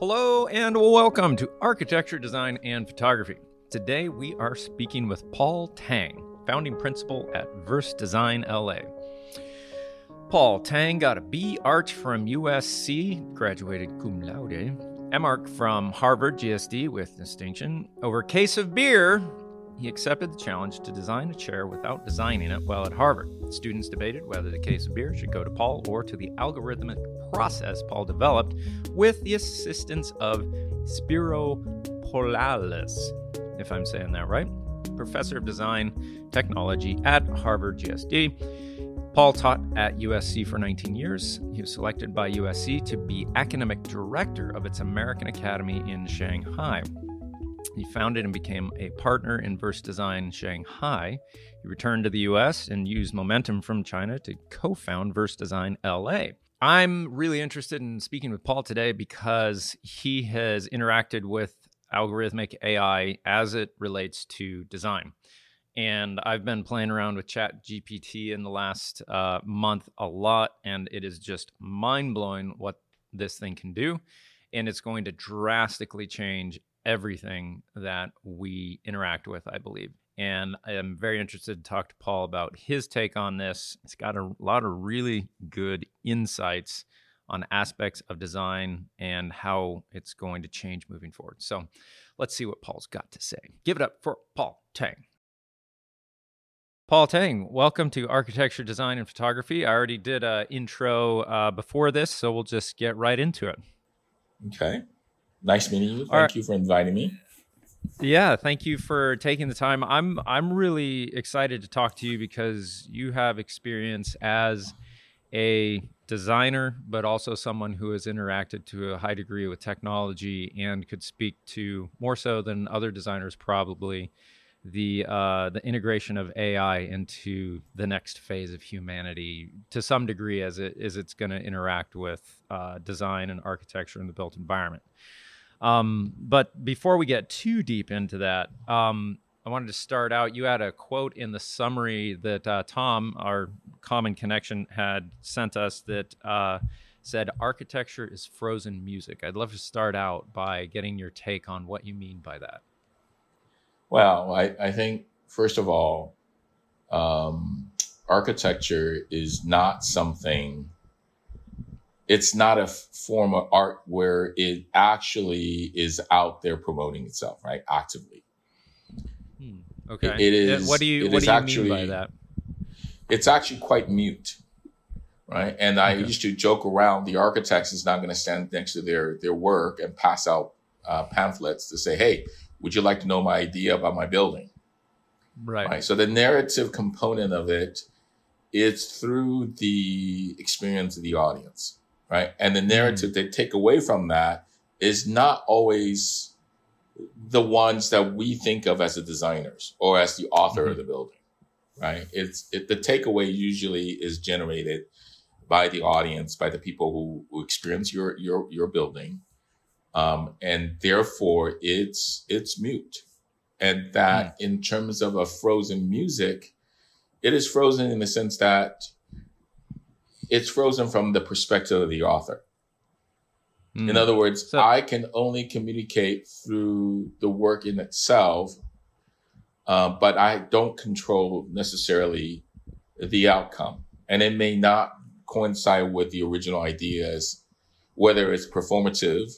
Hello and welcome to Architecture, Design, and Photography. Today we are speaking with Paul Tang, founding principal at Verse Design LA. Paul Tang got a B Arch from USC, graduated cum laude, MArch from Harvard GSD with distinction. Over a case of beer, he accepted the challenge to design a chair without designing it while at Harvard. Students debated whether the case of beer should go to Paul or to the algorithmic process Paul developed with the assistance of Spiro Pollalis, if I'm saying that right, professor of design technology at Harvard GSD. Paul taught at USC for 19 years. He was selected by USC to be academic director of its American Academy in Shanghai. He founded and became a partner in Verse Design Shanghai. He returned to the US and used momentum from China to co found Verse Design LA. I'm really interested in speaking with Paul today because he has interacted with algorithmic AI as it relates to design. And I've been playing around with Chat GPT in the last uh, month a lot, and it is just mind blowing what this thing can do. And it's going to drastically change everything that we interact with, I believe. And I am very interested to talk to Paul about his take on this. It's got a lot of really good insights on aspects of design and how it's going to change moving forward. So let's see what Paul's got to say. Give it up for Paul Tang. Paul Tang, welcome to Architecture, Design, and Photography. I already did an intro uh, before this, so we'll just get right into it. Okay. Nice meeting you. Thank right. you for inviting me. Yeah, thank you for taking the time. I'm I'm really excited to talk to you because you have experience as a designer, but also someone who has interacted to a high degree with technology and could speak to more so than other designers probably the uh, the integration of AI into the next phase of humanity to some degree as it as it's going to interact with uh, design and architecture in the built environment. Um, but before we get too deep into that, um, I wanted to start out. You had a quote in the summary that uh, Tom, our common connection, had sent us that uh, said, Architecture is frozen music. I'd love to start out by getting your take on what you mean by that. Well, I, I think, first of all, um, architecture is not something it's not a form of art where it actually is out there promoting itself, right? Actively. Hmm. Okay. it, it is. What do you What do you actually, mean by that? It's actually quite mute, right? And I used to joke around. The architects is not going to stand next to their their work and pass out uh, pamphlets to say, "Hey, would you like to know my idea about my building?" Right. right. So the narrative component of it, it is through the experience of the audience right? And the narrative mm-hmm. they take away from that is not always the ones that we think of as the designers or as the author mm-hmm. of the building, right? It's it, the takeaway usually is generated by the audience, by the people who, who experience your your your building, um, and therefore it's it's mute, and that mm-hmm. in terms of a frozen music, it is frozen in the sense that it's frozen from the perspective of the author. Mm. In hmm. other words, so, I can only communicate through the work in itself, uh, but I don't control necessarily the outcome. And it may not coincide with the original ideas, whether it's performative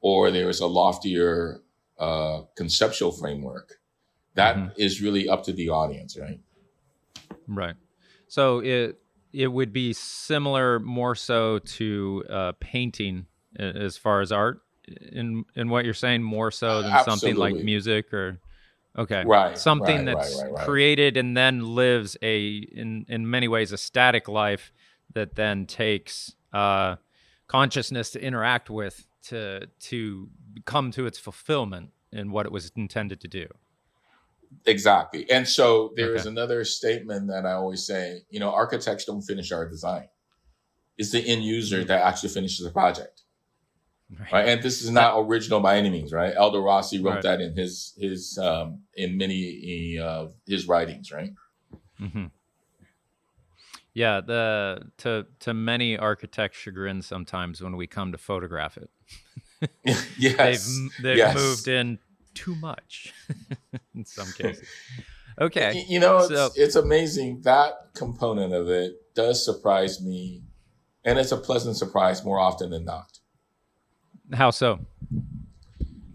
or there is a loftier uh, conceptual framework. That mm-hmm. is really up to the audience, right? Right. So it it would be similar more so to uh, painting as far as art in in what you're saying more so than Absolutely. something like music or okay. Right something right, that's right, right, created and then lives a in in many ways a static life that then takes uh, consciousness to interact with to to come to its fulfillment in what it was intended to do Exactly. And so there okay. is another statement that I always say, you know, architects don't finish our design. It's the end user that actually finishes the project. Right. right? And this is not original by any means, right? Aldo Rossi wrote right. that in his, his, um, in many, uh, his writings, right? Mm-hmm. Yeah. The, to, to many architects chagrin sometimes when we come to photograph it. yes, they've they've yes. moved in too much in some cases. Okay, You know, it's, So- it's amazing. That component of it does surprise me, and it's a pleasant surprise more often than not. how so?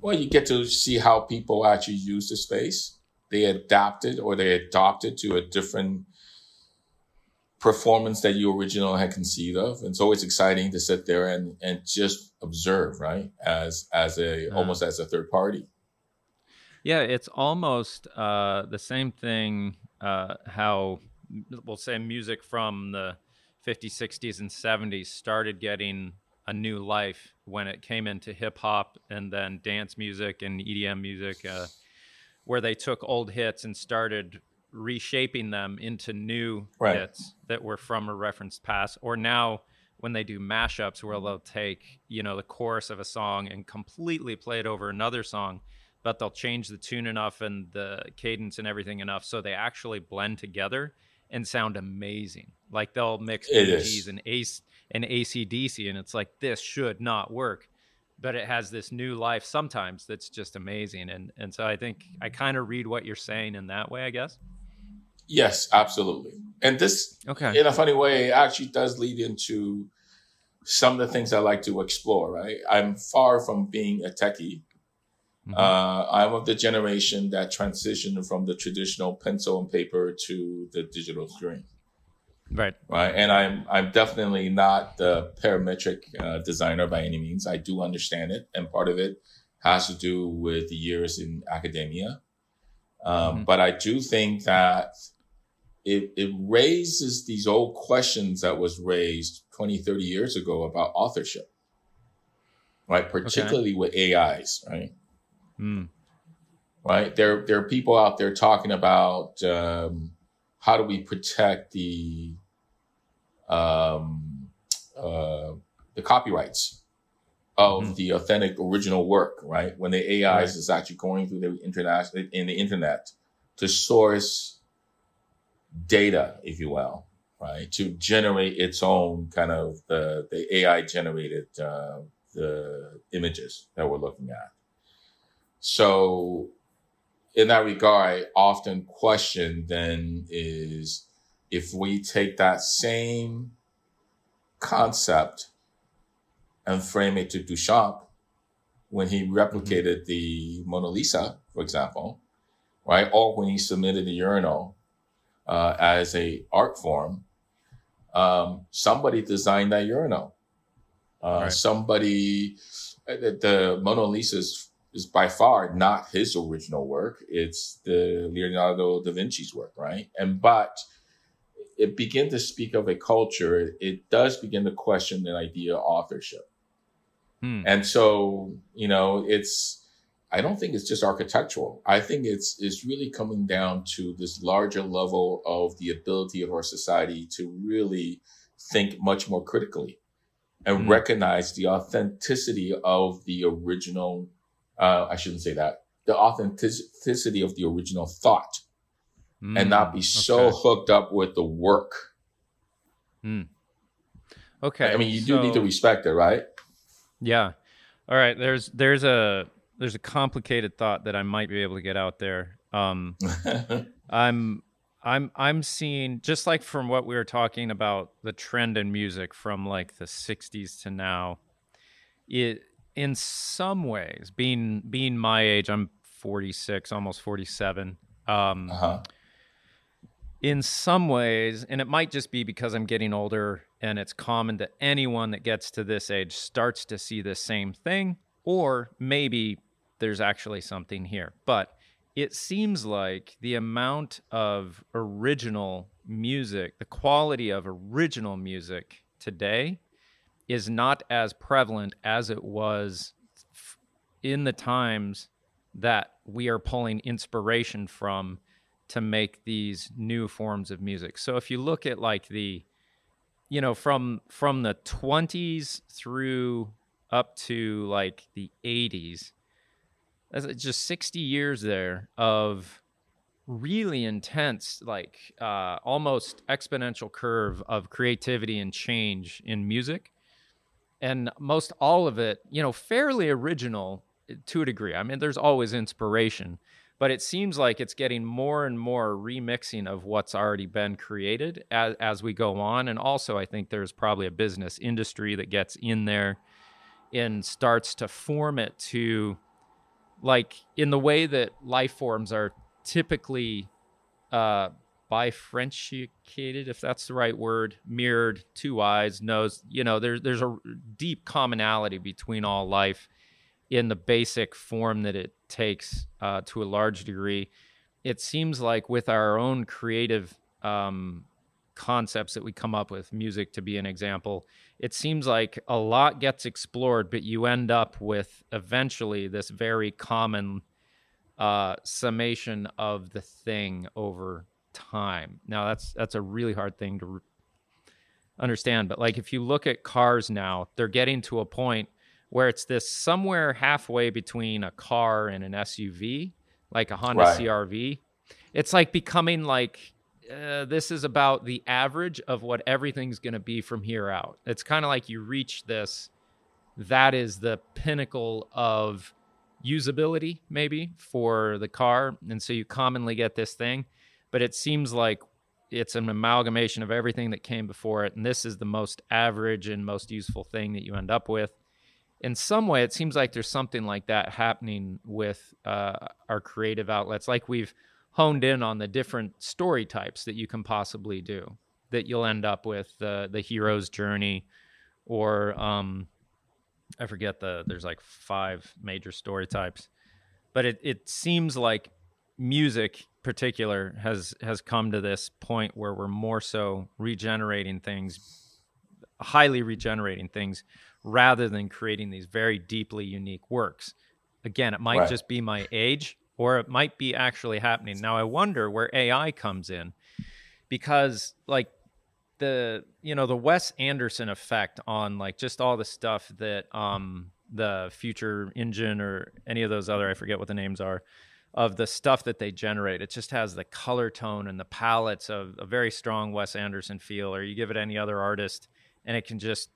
Well, you get to see how people actually use the space. They adapted or they adopted to a different performance that you originally had conceived of. And so it's exciting to sit there and, and just observe, right? As, as a, Uh. almost as a third party. Yeah, it's almost uh, the same thing. Uh, how we'll say music from the 50s, 60s, and 70s started getting a new life when it came into hip hop and then dance music and EDM music, uh, where they took old hits and started reshaping them into new Right. hits that were from a referenced past. Or now when they do mashups, where they'll take you know the chorus of a song and completely play it over another song but they'll change the tune enough and the cadence and everything enough so they actually blend together and sound amazing. Like they'll mix Bee and Ace and ACDC, and it's like this should not work, but it has this new life sometimes that's just amazing. And and so I think I kind of read what you're saying in that way, I guess. Yes, absolutely. And this, Okay. in a funny way, actually does lead into some of the things I like to explore, right? I'm far from being a techie. Mhm. Uh, I'm of the generation that transitioned from the traditional pencil and paper to the digital screen, right. right? And I'm I'm definitely not the parametric uh, designer by any means. I do understand it, and part of it has to do with the years in academia. Um, Mhm. But I do think that it, it raises these old questions that was raised 20, 30 years ago about authorship, right? Particularly with AIs, right? Mm. right? There, there are people out there talking about um, how do we protect the um, uh, the copyrights of Mhm. the authentic original work, right? When the AIs Right. is actually going through the internet in the internet to source data, if you will, right, to generate its own kind of the the AI generated uh, the images that we're looking at. So, in that regard, often question then is if we take that same concept and frame it to Duchamp when he replicated the Mona Lisa, for example, right, or when he submitted the urinal uh, as a art form, um, somebody designed that urinal. Uh, Right. Somebody, uh, the, the Mona Lisa is, by far not his original work. It's the Leonardo da Vinci's work, right? And but it begin to speak of a culture. It does begin to question the idea of authorship. Hmm. And so, you know, it's, I don't think it's just architectural. I think it's, it's really coming down to this larger level of the ability of our society to really think much more critically and Mm. recognize the authenticity of the original, uh, I shouldn't say that, the authenticity of the original thought and not be so Mm, hooked up with the work. Okay. I mean, you do need to respect it, right? Yeah. All right. There's there's a there's a complicated thought that I might be able to get out there. Um, I'm I'm I'm seeing just like from what we were talking about the trend in music from like the 60s to now. It in some ways being being my age, I'm 46, almost 47. Um, uh-huh. in some ways, and it might just be because I'm getting older and it's common that anyone that gets to this age starts to see the same thing, or maybe there's actually something here. But it seems like the amount of original music, the quality of original music today is not as prevalent as it was in the times that we are pulling inspiration from to make these new forms of music. So if you look at like the you know from from the 20s through up to like the 80s that's just 60 years there of really intense like uh, almost exponential curve of creativity and change in music and most all of it, you know, fairly original eh, to a degree. I mean, there's always inspiration, but it seems like it's getting more and more remixing of what's already been created as, as we go on. And also, I think there's probably a business industry that gets in there and starts to form it to, like, in the way that life forms are typically uh, bifurcated, if that's the right word, mirrored, two eyes, nose. You know, there's there's a deep commonality between all life in the basic form that it takes uh, to a large degree. It seems like with our own creative um, concepts that we come up with, music to be an example, it seems like a lot gets explored, but you end up with eventually this very common uh, summation of the thing over time. Now that's that's a really hard thing to re- understand, but like if you look at cars now, they're getting to a point where it's this somewhere halfway between a car and an SUV, like a Honda right. CRV. It's like becoming like uh, this is about the average of what everything's going to be from here out. It's kind of like you reach this, that is the pinnacle of usability, maybe for the car. And so you commonly get this thing, but it seems like it's an amalgamation of everything that came before it. And this is the most average and most useful thing that you end up with in some way, it seems like there's something like that happening with uh, our creative outlets. Like we've honed in on the different story types that you can possibly do. That you'll end up with the the hero's journey, or um, I forget the there's like five major story types, but it it seems like music particular has has come to this point where we're more so regenerating things highly regenerating things rather than creating these very deeply unique works. Again, it might right. just be my age or it might be actually happening. Now I wonder where AI comes in because like the you know the Wes Anderson effect on like just all the stuff that um the future engine or any of those other I forget what the names are of the stuff that they generate. It just has the color tone and the palettes of a very strong Wes Anderson feel or you give it any other artist and it can just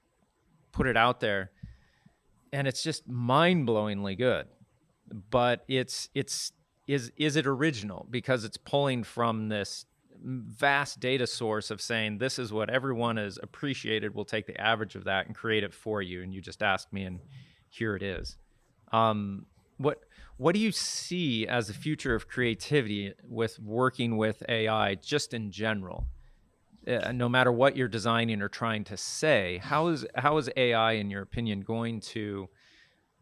put it out there. And it's just mind-blowingly good. But it's it's is is it original? Because it's pulling from this vast data source of saying this is what everyone has appreciated. We'll take the average of that and create it for you. And you just ask me and here it is. Um, what what do you see as the future of creativity with working with ai just in general uh, no matter what you're designing or trying to say, how is how is AI, in your opinion, going to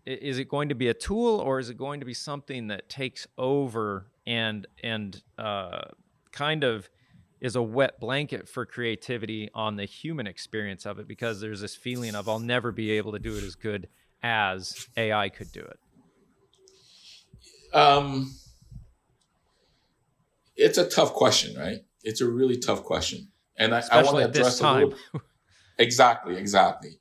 is it going to be a tool or is it going to be something that takes over and and uh, kind of is a wet blanket for creativity on the human experience of it because there's this feeling of I'll never be able to do it as good as AI could do it. Um, it's a tough question, right? It's a really tough question. And I, I want to address a little. exactly, exactly.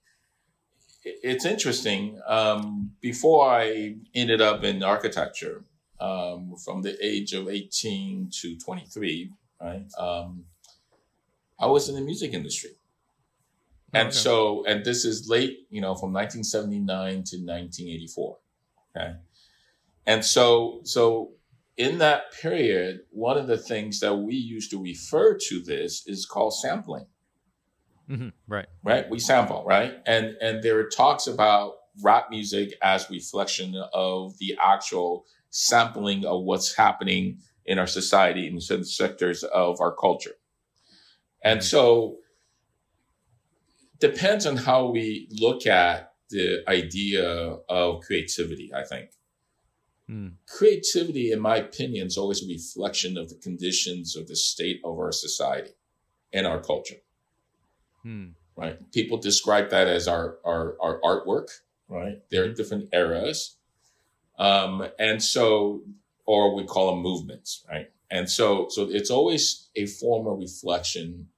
It's interesting. Um, before I ended up in architecture, um, from the age of 18 to 23, right? Um, I was in the music industry. And okay. so, and this is late, you know, from 1979 to 1984. Okay. And so, so in that period, one of the things that we used to refer to this is called sampling. Mm-hmm. Right. Right. We sample, right? And and there are talks about rap music as reflection of the actual sampling of what's happening in our society in certain sectors of our culture. And mm-hmm. so depends on how we look at the idea of creativity, I think. Mm. Creativity, in my opinion, is always a reflection of the conditions of the state of our society and our culture. Mm. Right? People describe that as our, our, our artwork, right? There are hmm. different eras. Um, and so, or we call them movements, right? And so, so it's always a form of reflection.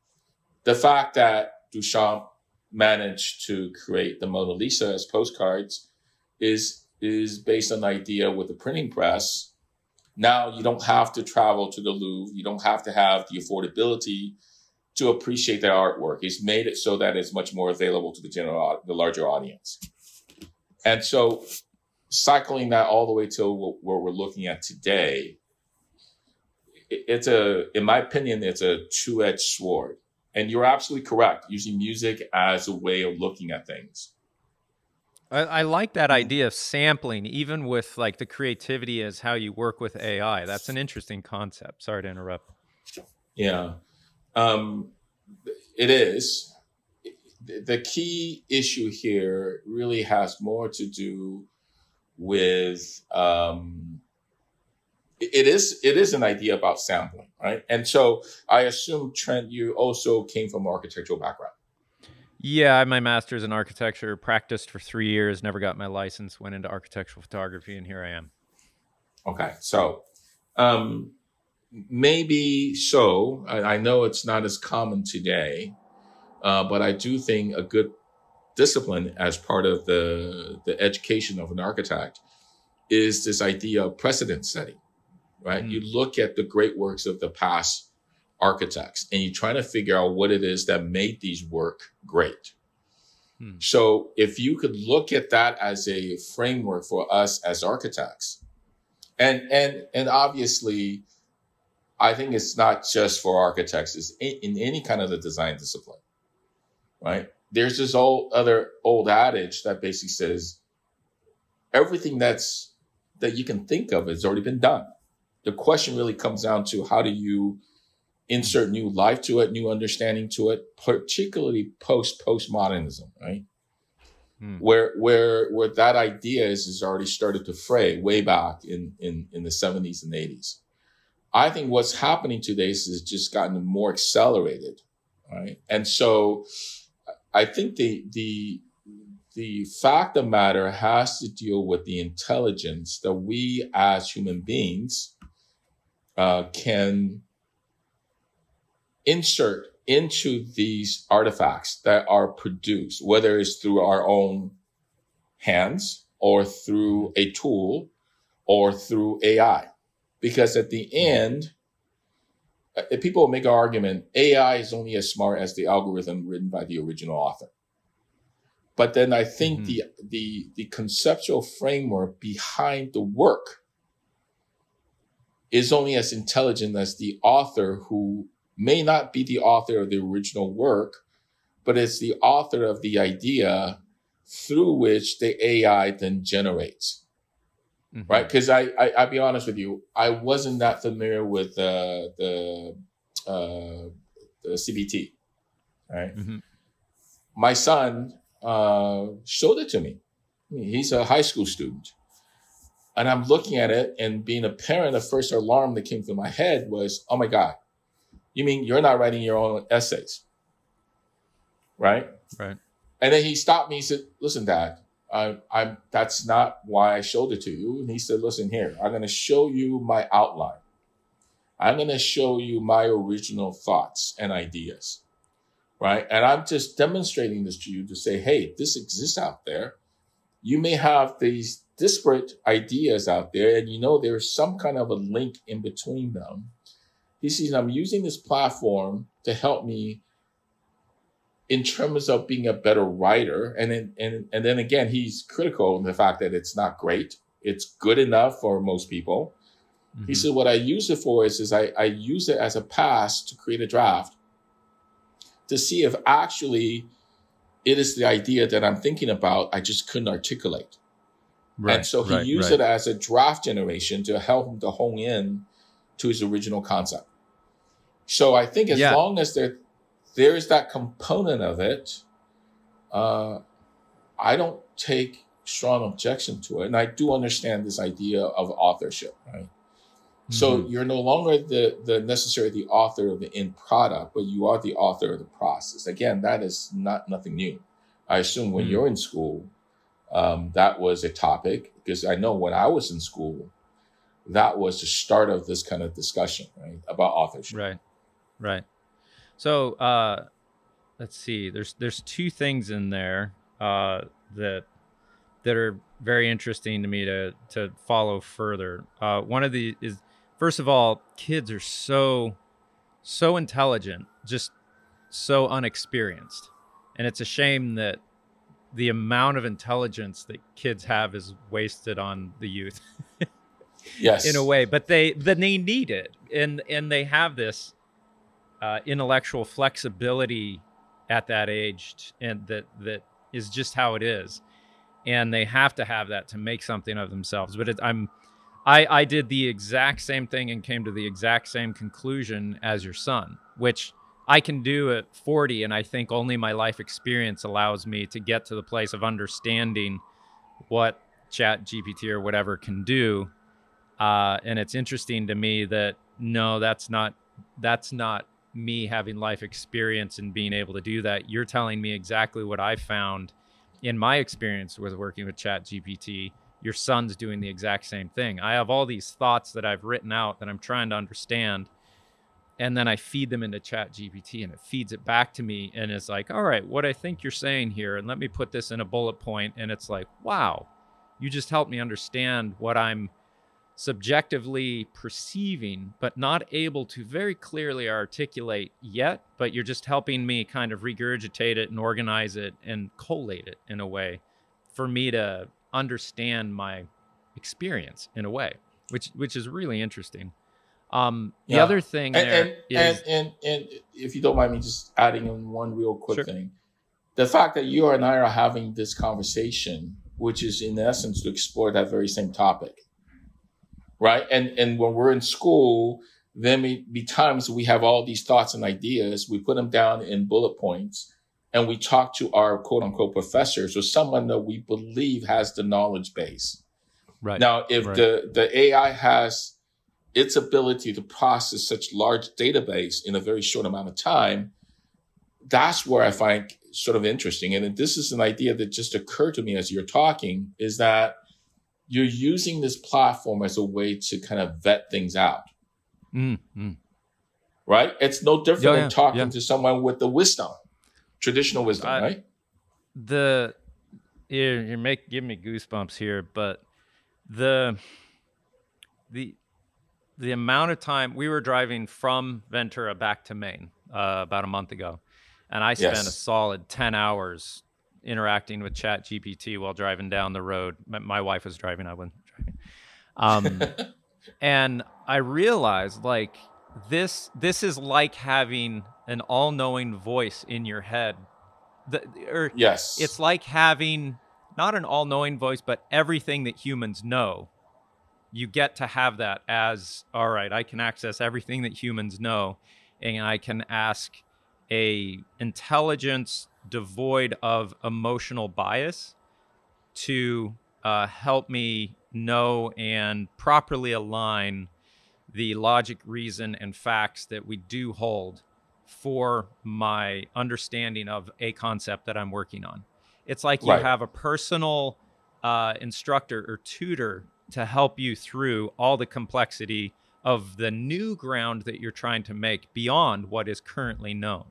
The fact that Duchamp managed to create the Mona Lisa as postcards is is based on the idea with the printing press. Now you don't have to travel to the Louvre. You don't have to have the affordability to appreciate their artwork. He's made it so that it's much more available to the general, the larger audience. And so cycling that all the way to what we're looking at today, it's a, in my opinion, it's a two-edged sword. And you're absolutely correct, using music as a way of looking at things. I, I, like that idea of sampling, even with like the creativity as how you work with AI. That's an interesting concept. Sorry to interrupt. Yeah, um, it is. The key issue here really has more to do with um, it is it is an idea about sampling, right? And so I assume Trent, you also came from architectural background. Yeah, my master's in architecture, practiced for three years, never got my license, went into architectural photography, and here I am. Okay, so um, maybe so. I, I, know it's not as common today, uh, but I do think a good discipline as part of the the education of an architect is this idea of precedent setting, right? Mm. You look at the great works of the past architects and you try to figure out what it is that made these work great. Hmm. So if you could look at that as a framework for us as architects, and and and obviously, I think it's not just for architects; it's in, in any kind of the design discipline, right? There's this old other old adage that basically says everything that's that you can think of has already been done. The question really comes down to how do you insert new life to it, new understanding to it, particularly post postmodernism, right? Hmm. Where where where that idea is is already started to fray way back in in in the 70s and 80s. I think what's happening today is just gotten more accelerated, right? And so I think the the the fact of matter has to deal with the intelligence that we as human beings uh, can insert into these artifacts that are produced, whether it's through our own hands or through a tool or through AI. Because at the end, uh, people make an argument, AI is only as smart as the algorithm written by the original author. But then I think mm-hmm. the, the, the conceptual framework behind the work is only as intelligent as the author who may not be the author of the original work, but it's the author of the idea through which the AI then generates. Mm-hmm. Right? Because I, I, I'll be honest with you, I wasn't that familiar with uh, the uh, the CBT. Right? Mm-hmm. My son uh, showed it to me. He's a high school student. And I'm looking at it and being a parent, the first alarm that came through my head was, oh my God, you mean you're not writing your own essays? Right? Right. And then he stopped me. He said, listen, dad, I, I'm, that's not why I showed it to you. And he said, listen here, I'm going to show you my outline. I'm going to show you my original thoughts and ideas. Right. And I'm just demonstrating this to you to say, Hey, this exists out there. You may have these disparate ideas out there and you know there's some kind of a link in between them he says, I'm using this platform to help me in terms of being a better writer. And then, and, and then again, he's critical in the fact that it's not great. It's good enough for most people. Mm-hmm. He said, what I use it for is, is I, I use it as a pass to create a draft to see if actually it is the idea that I'm thinking about. I just couldn't articulate. Right, and so he right, used right. it as a draft generation to help him to hone in to his original concept. So I think as yeah. long as there there is that component of it, uh, I don't take strong objection to it, and I do understand this idea of authorship, right? Mm-hmm. So you're no longer the the necessarily the author of the end product, but you are the author of the process. Again, that is not nothing new. I assume when mm-hmm. you're in school, um, that was a topic because I know when I was in school, that was the start of this kind of discussion, right, about authorship. Right. Right. So uh, let's see. There's there's two things in there uh, that that are very interesting to me to to follow further. Uh, one of the is first of all, kids are so so intelligent. Just so unexperienced. And it's a shame that the amount of intelligence that kids have is wasted on the youth. yes. In a way, but they then they need it. And and they have this uh, intellectual flexibility at that age and that that is just how it is. And they have to have that to make something of themselves. But it, I'm I, I did the exact same thing and came to the exact same conclusion as your son, which I can do at 40. And I think only my life experience allows me to get to the place of understanding what Chat GPT or whatever can do. Uh, and it's interesting to me that no, that's not that's not me having life experience and being able to do that. You're telling me exactly what I found in my experience with working with Chat GPT your son's doing the exact same thing. I have all these thoughts that I've written out that I'm trying to understand. And then I feed them into Chat GPT and it feeds it back to me. And it's like, all right, what I think you're saying here. And let me put this in a bullet. And it's like, wow, you just helped me understand what I'm subjectively perceiving, but not able to very clearly articulate yet. But you're just helping me kind of regurgitate it and organize it and collate it in a way for me to understand my experience in a way, which which is really interesting. Um, the other thing and, there and, is, and, and, and if you don't mind me just adding in one real quick Sure. thing, the fact that you and I are having this conversation, which is in essence to explore that very same topic, right? And and when we're in school, there may be times we have all these thoughts and ideas, we put them down in bullet points, and we talk to our quote unquote professors or someone that we believe has the knowledge base. right Now, if right. the, the AI has its ability to process such large database in a very short amount of time, that's where I find sort of interesting. And this is an idea that just occurred to me as you're talking is that you're using this platform as a way to kind of vet things out, Mm, mm. right? It's no different Yeah, than yeah, talking yeah. to someone with the wisdom, traditional wisdom, I- right? the you you make give me goosebumps here, but the the the amount of time we were driving from Ventura back to Maine uh, about a month ago, and I spent Yes. a solid ten hours interacting with Chat GPT while driving down the road. My, my wife was driving; I wasn't driving. Um, and I realized like this this is like having an all-knowing voice in your head. The, or yes. it's like having not an all-knowing voice but everything that humans know you get to have that as all right i can access everything that humans know and i can ask a intelligence devoid of emotional bias to uh, help me know and properly align the logic reason and facts that we do hold for my understanding of a concept that I'm working on. It's like you Right. have a personal uh, instructor or tutor to help you through all the complexity of the new ground that you're trying to make beyond what is currently known.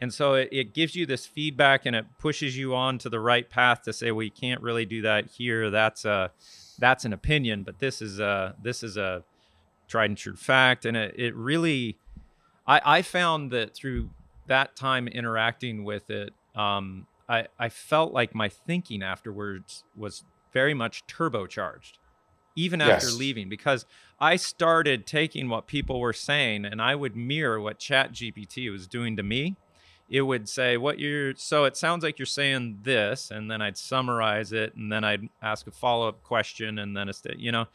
And so it, it gives you this feedback and it pushes you on to the right path to say, well, you can't really do that here. That's a, that's an opinion, but this is a, this is a tried and true fact. And it, it really, I, I found that through that time interacting with it, um, I, I felt like my thinking afterwards was very much turbocharged, even after Yes. leaving, because I started taking what people were saying and I would mirror what Chat GPT was doing to me. It would say, What you're so it sounds like you're saying this, and then I'd summarize it, and then I'd ask a follow up question, and then it's, you know,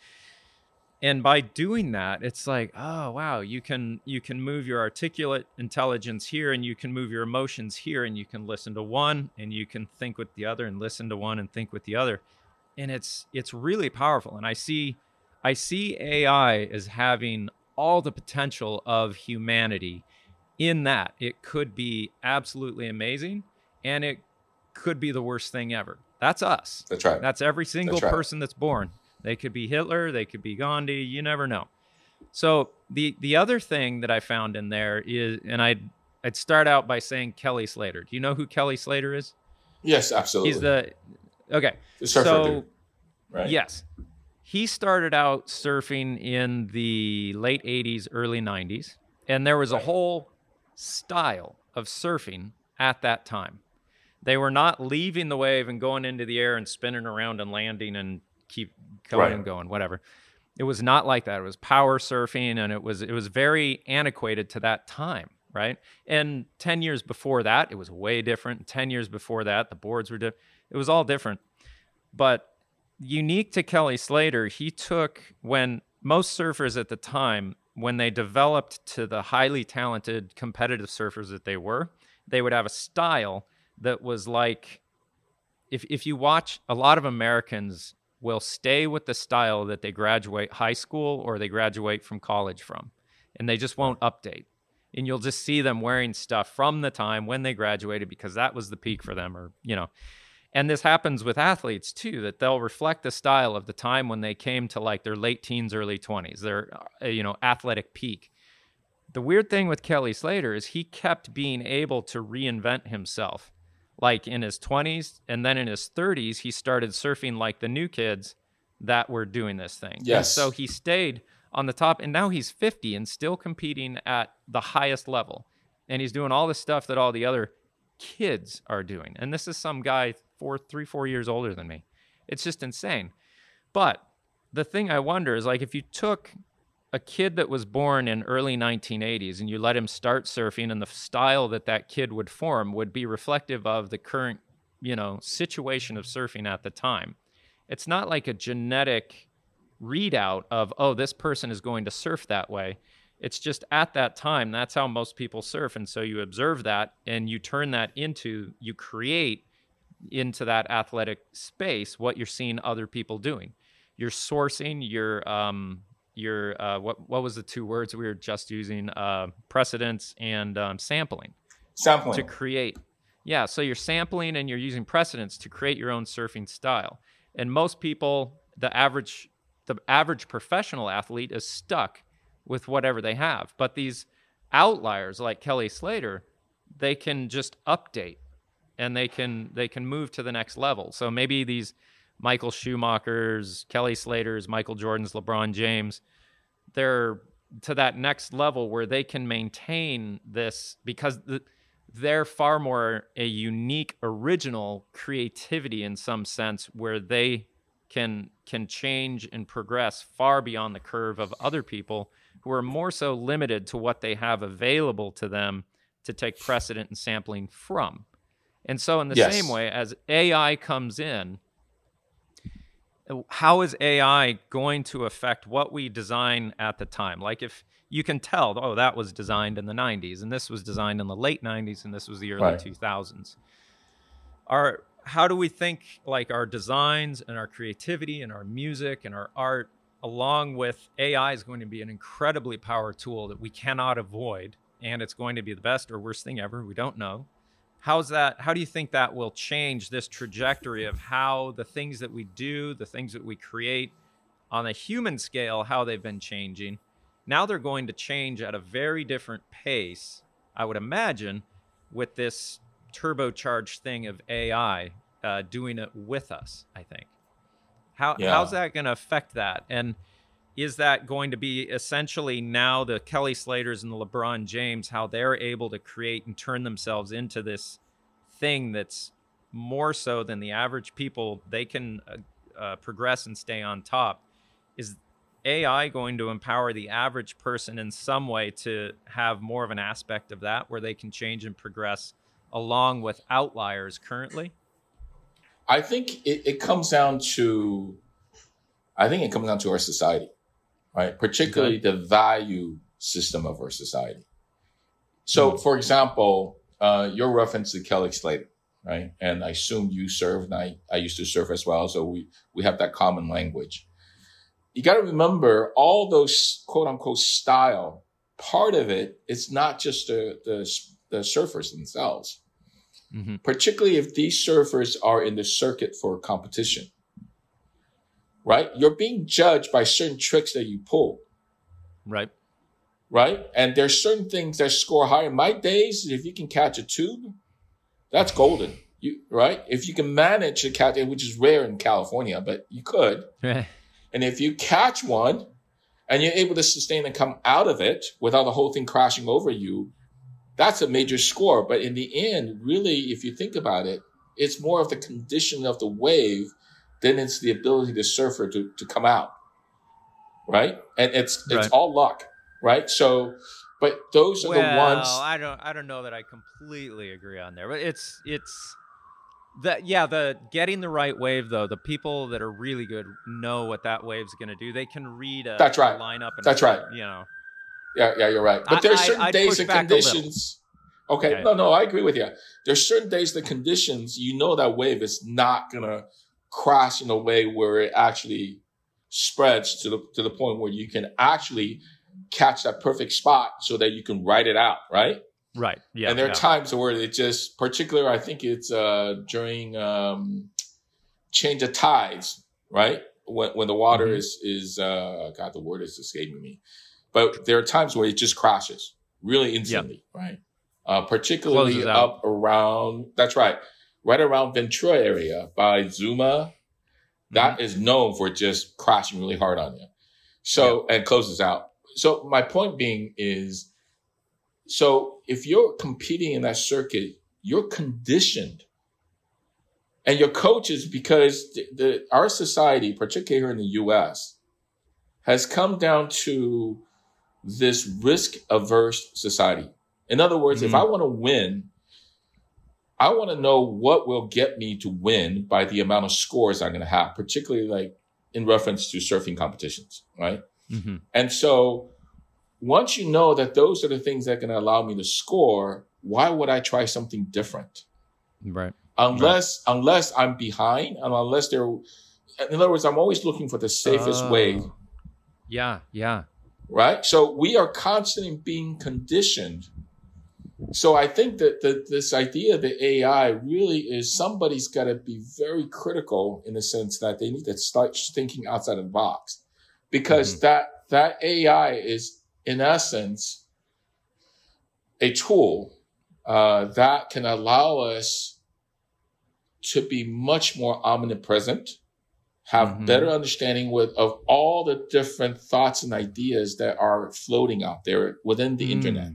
and by doing that it's like oh wow you can you can move your articulate intelligence here and you can move your emotions here and you can listen to one and you can think with the other and listen to one and think with the other. And it's it's really powerful and i see i see ai as having all the potential of humanity in that it could be absolutely amazing and it could be the worst thing ever that's us That's right. that's every single right. person that's born. They could be Hitler, they could be Gandhi, you never know. So the the other thing that I found in there is and I'd I'd start out by saying Kelly Slater. Do you know who Kelly Slater is? yes, absolutely. He's the Okay. The surfer so dude, right? Yes. He started out surfing in the late 80s, early 90s, and there was a whole style of surfing at that time. They were not leaving the wave and going into the air and spinning around and landing and keep going Right. and going, whatever. It was not like that. It was power surfing and it was it was very antiquated to that time, right? And 10 years before that, it was way different. 10 years before that, the boards were different. It was all different. But unique to Kelly Slater, he took when most surfers at the time, when they developed to the highly talented competitive surfers that they were, they would have a style that was like if if you watch a lot of Americans will stay with the style that they graduate high school or they graduate from college from and they just won't update. And you'll just see them wearing stuff from the time when they graduated because that was the peak for them or you know and this happens with athletes too that they'll reflect the style of the time when they came to like their late teens early 20s their uh, you know athletic peak. The weird thing with kelly slater is he kept being able to reinvent himself. Like in his 20s and then in his 30s he started surfing like the new kids that were doing this thing. And Yes. so he stayed on the top and now he's 50 and still competing at the highest level. And he's doing all the stuff that all the other kids are doing. And this is some guy four three four years older than me. It's just insane. But the thing i wonder is like if you took a kid that was born in early 1980s and you let him start surfing and the style that that kid would form would be reflective of the current you know situation of surfing at the time. It's not like a genetic readout of oh this person is going to surf that way it's just at that time that's how most people surf and so you observe that and you turn that into you create into that athletic space what you're seeing other people doing you're sourcing your um your uh what what was the two words we were just using uh precedence and um, sampling Sampling. to create. Yeah, so you're sampling and you're using precedents to create your own surfing style. And most people, the average the average professional athlete is stuck with whatever they have. But these outliers like Kelly Slater, they can just update and they can they can move to the next level. So maybe these Michael Schumachers, Kelly Slaters, Michael Jordans, LeBron James, they're to that next level where they can maintain this because the, they're far more a unique original creativity in some sense where they can can change and progress far beyond the curve of other people who are more so limited to what they have available to them to take precedent and sampling from. And so in the Yes. same way as AI comes in, how is AI going to affect what we design at the time? Like if you can tell, oh, that was designed in the 90s and this was designed in the late 90s and this was the early Right. 2000s. Our how do we think like our designs and our creativity and our music and our art along with AI is going to be an incredibly powerful tool that we cannot avoid and it's going to be the best or worst thing ever, we don't know. How's that how do you think that will change this trajectory of how the things that we do the things that we create on a human scale how they've been changing? Now they're going to change at a very different pace i would imagine with this turbocharged thing of ai uh, doing it with us i think how, Yeah. how's that going to affect that and is that going to be essentially now the Kelly Slaters and the LeBron James, how they're able to create and turn themselves into this thing that's more so than the average people? They can uh, uh, progress and stay on top. Is AI going to empower the average person in some way to have more of an aspect of that where they can change and progress along with outliers currently? I think it, it comes down to, I think it comes down to our society, right? Particularly the value system of our society. So, Mhm. for example, uh, your reference to Kelly Slater, right? And I assume you served, and I, I used to serve as well. So we, we have that common language. You got to remember all those quote unquote style, part of it, it's not just the, the, the surfers themselves Mm-hmm. particularly if these surfers are in the circuit for competition, right? You're being judged by certain tricks that you pull, Right. right? And there's certain things that score higher. In my days, if you can catch a tube, that's golden. You, right? If you can manage to catch it, which is rare in California, but you could. Right. And if you catch one and you're able to sustain and come out of it without the whole thing crashing over you, that's a major score. But in the end, really, if you think about it, it's more of the condition of the wave than it's the ability to surfer to, to come out. Right. And it's, it's Right. all luck. Right. So, but those are well, the ones. I don't I don't know that I completely agree on there, but it's it's that yeah, the getting the right wave though, the people that are really good know what that wave's going to do. They can read a, That's right. lineup and That's right. You know. Yeah, yeah, you're right. But I- there's certain I'd days and back a little. conditions. Okay. Okay. no, no, I agree with you. There's certain days the conditions you know that wave is not gonna crash in a way where it actually spreads to the to the point where you can actually catch that perfect spot so that you can ride it out, right? Right. Yeah. and there are yeah. times where it just particular I think it's uh during um change of tides, right? When when the water Mhm. is is uh God the word is escaping me. But there are times where it just crashes really instantly, right? Uh particularly up around that's right. Right around Ventura area by Zuma. That is known for just crashing really hard on you. So and closes out. So my point being is so if you're competing in that circuit, you're conditioned. And your coaches, because the, the our society, particularly here in the US, has come down to this risk averse society. In other words, if Mhm. I want to win, I want to know what will get me to win by the amount of scores I'm going to have, particularly like in reference to surfing competitions, right? Mhm. And so once you know that those are the things that can allow me to score, why would I try something different? Right. Unless unless I'm behind and unless there in other words, I'm always looking for the safest way, Oh. Yeah. Yeah. Right? So we are constantly being conditioned. So I think that the, this idea of the AI really is somebody's got to be very critical in the sense that they need to start thinking outside of the box because Mhm. that that AI is in essence a tool uh, that can allow us to be much more omnipresent, have Mhm. better understanding with of all the different thoughts and ideas that are floating out there within the Mm. internet.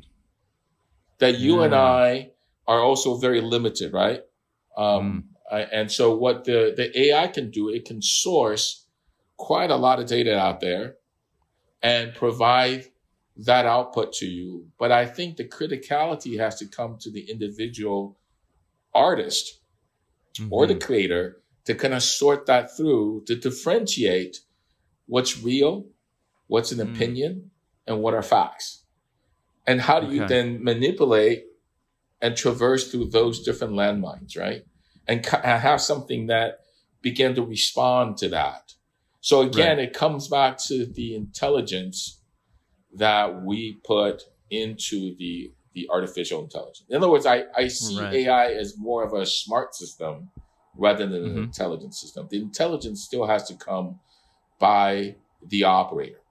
That you and I are also very limited, right? Um, I- and so what the, the AI can do, it can source quite a lot of data out there and provide that output to you. But I think the criticality has to come to the individual artist or the Mhm. creator to kind of sort that through to differentiate what's real, what's an Mm. opinion, and what are facts. And how do you then manipulate and traverse through those different landmines, right? And ca- have something that begin to respond to that. So again, it comes back to the intelligence that we put into the the artificial intelligence. In other words, I, I see Right. AI as more of a smart system rather than an Mhm. intelligent system. The intelligence still has to come by the operator,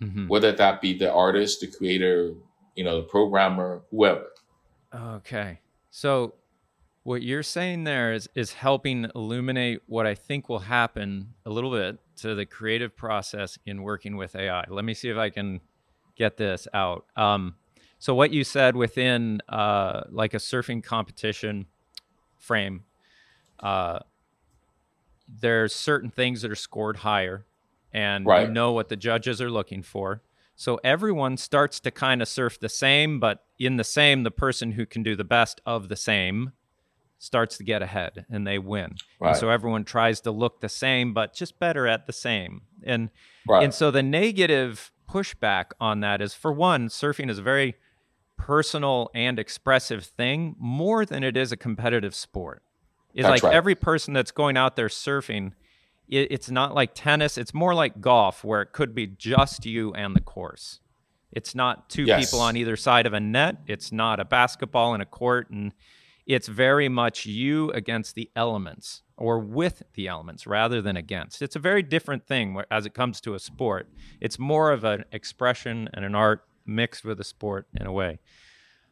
Mhm. whether that be the artist, the creator, you know, the programmer, whoever. Okay. So what you're saying there is is helping illuminate what I think will happen a little bit to the creative process in working with AI. Let me see if I can get this out. Um, so what you said within uh, like a surfing competition frame, uh, there's certain things that are scored higher, and Right. you know what the judges are looking for. So everyone starts to kind of surf the same, but in the same, the person who can do the best of the same starts to get ahead and they win. And Right. so everyone tries to look the same, but just better at the same. And right. and so the negative pushback on that is for one, surfing is a very personal and expressive thing more than it is a competitive sport. It's That's like right. every person that's going out there surfing, it, it's not like tennis. It's more like golf, where it could be just you and the course. It's not two Yes. people on either side of a net. It's not a basketball in a court, and it's very much you against the elements or with the elements rather than against. It's a very different thing as it comes to a sport. It's more of an expression and an art mixed with a sport in a way.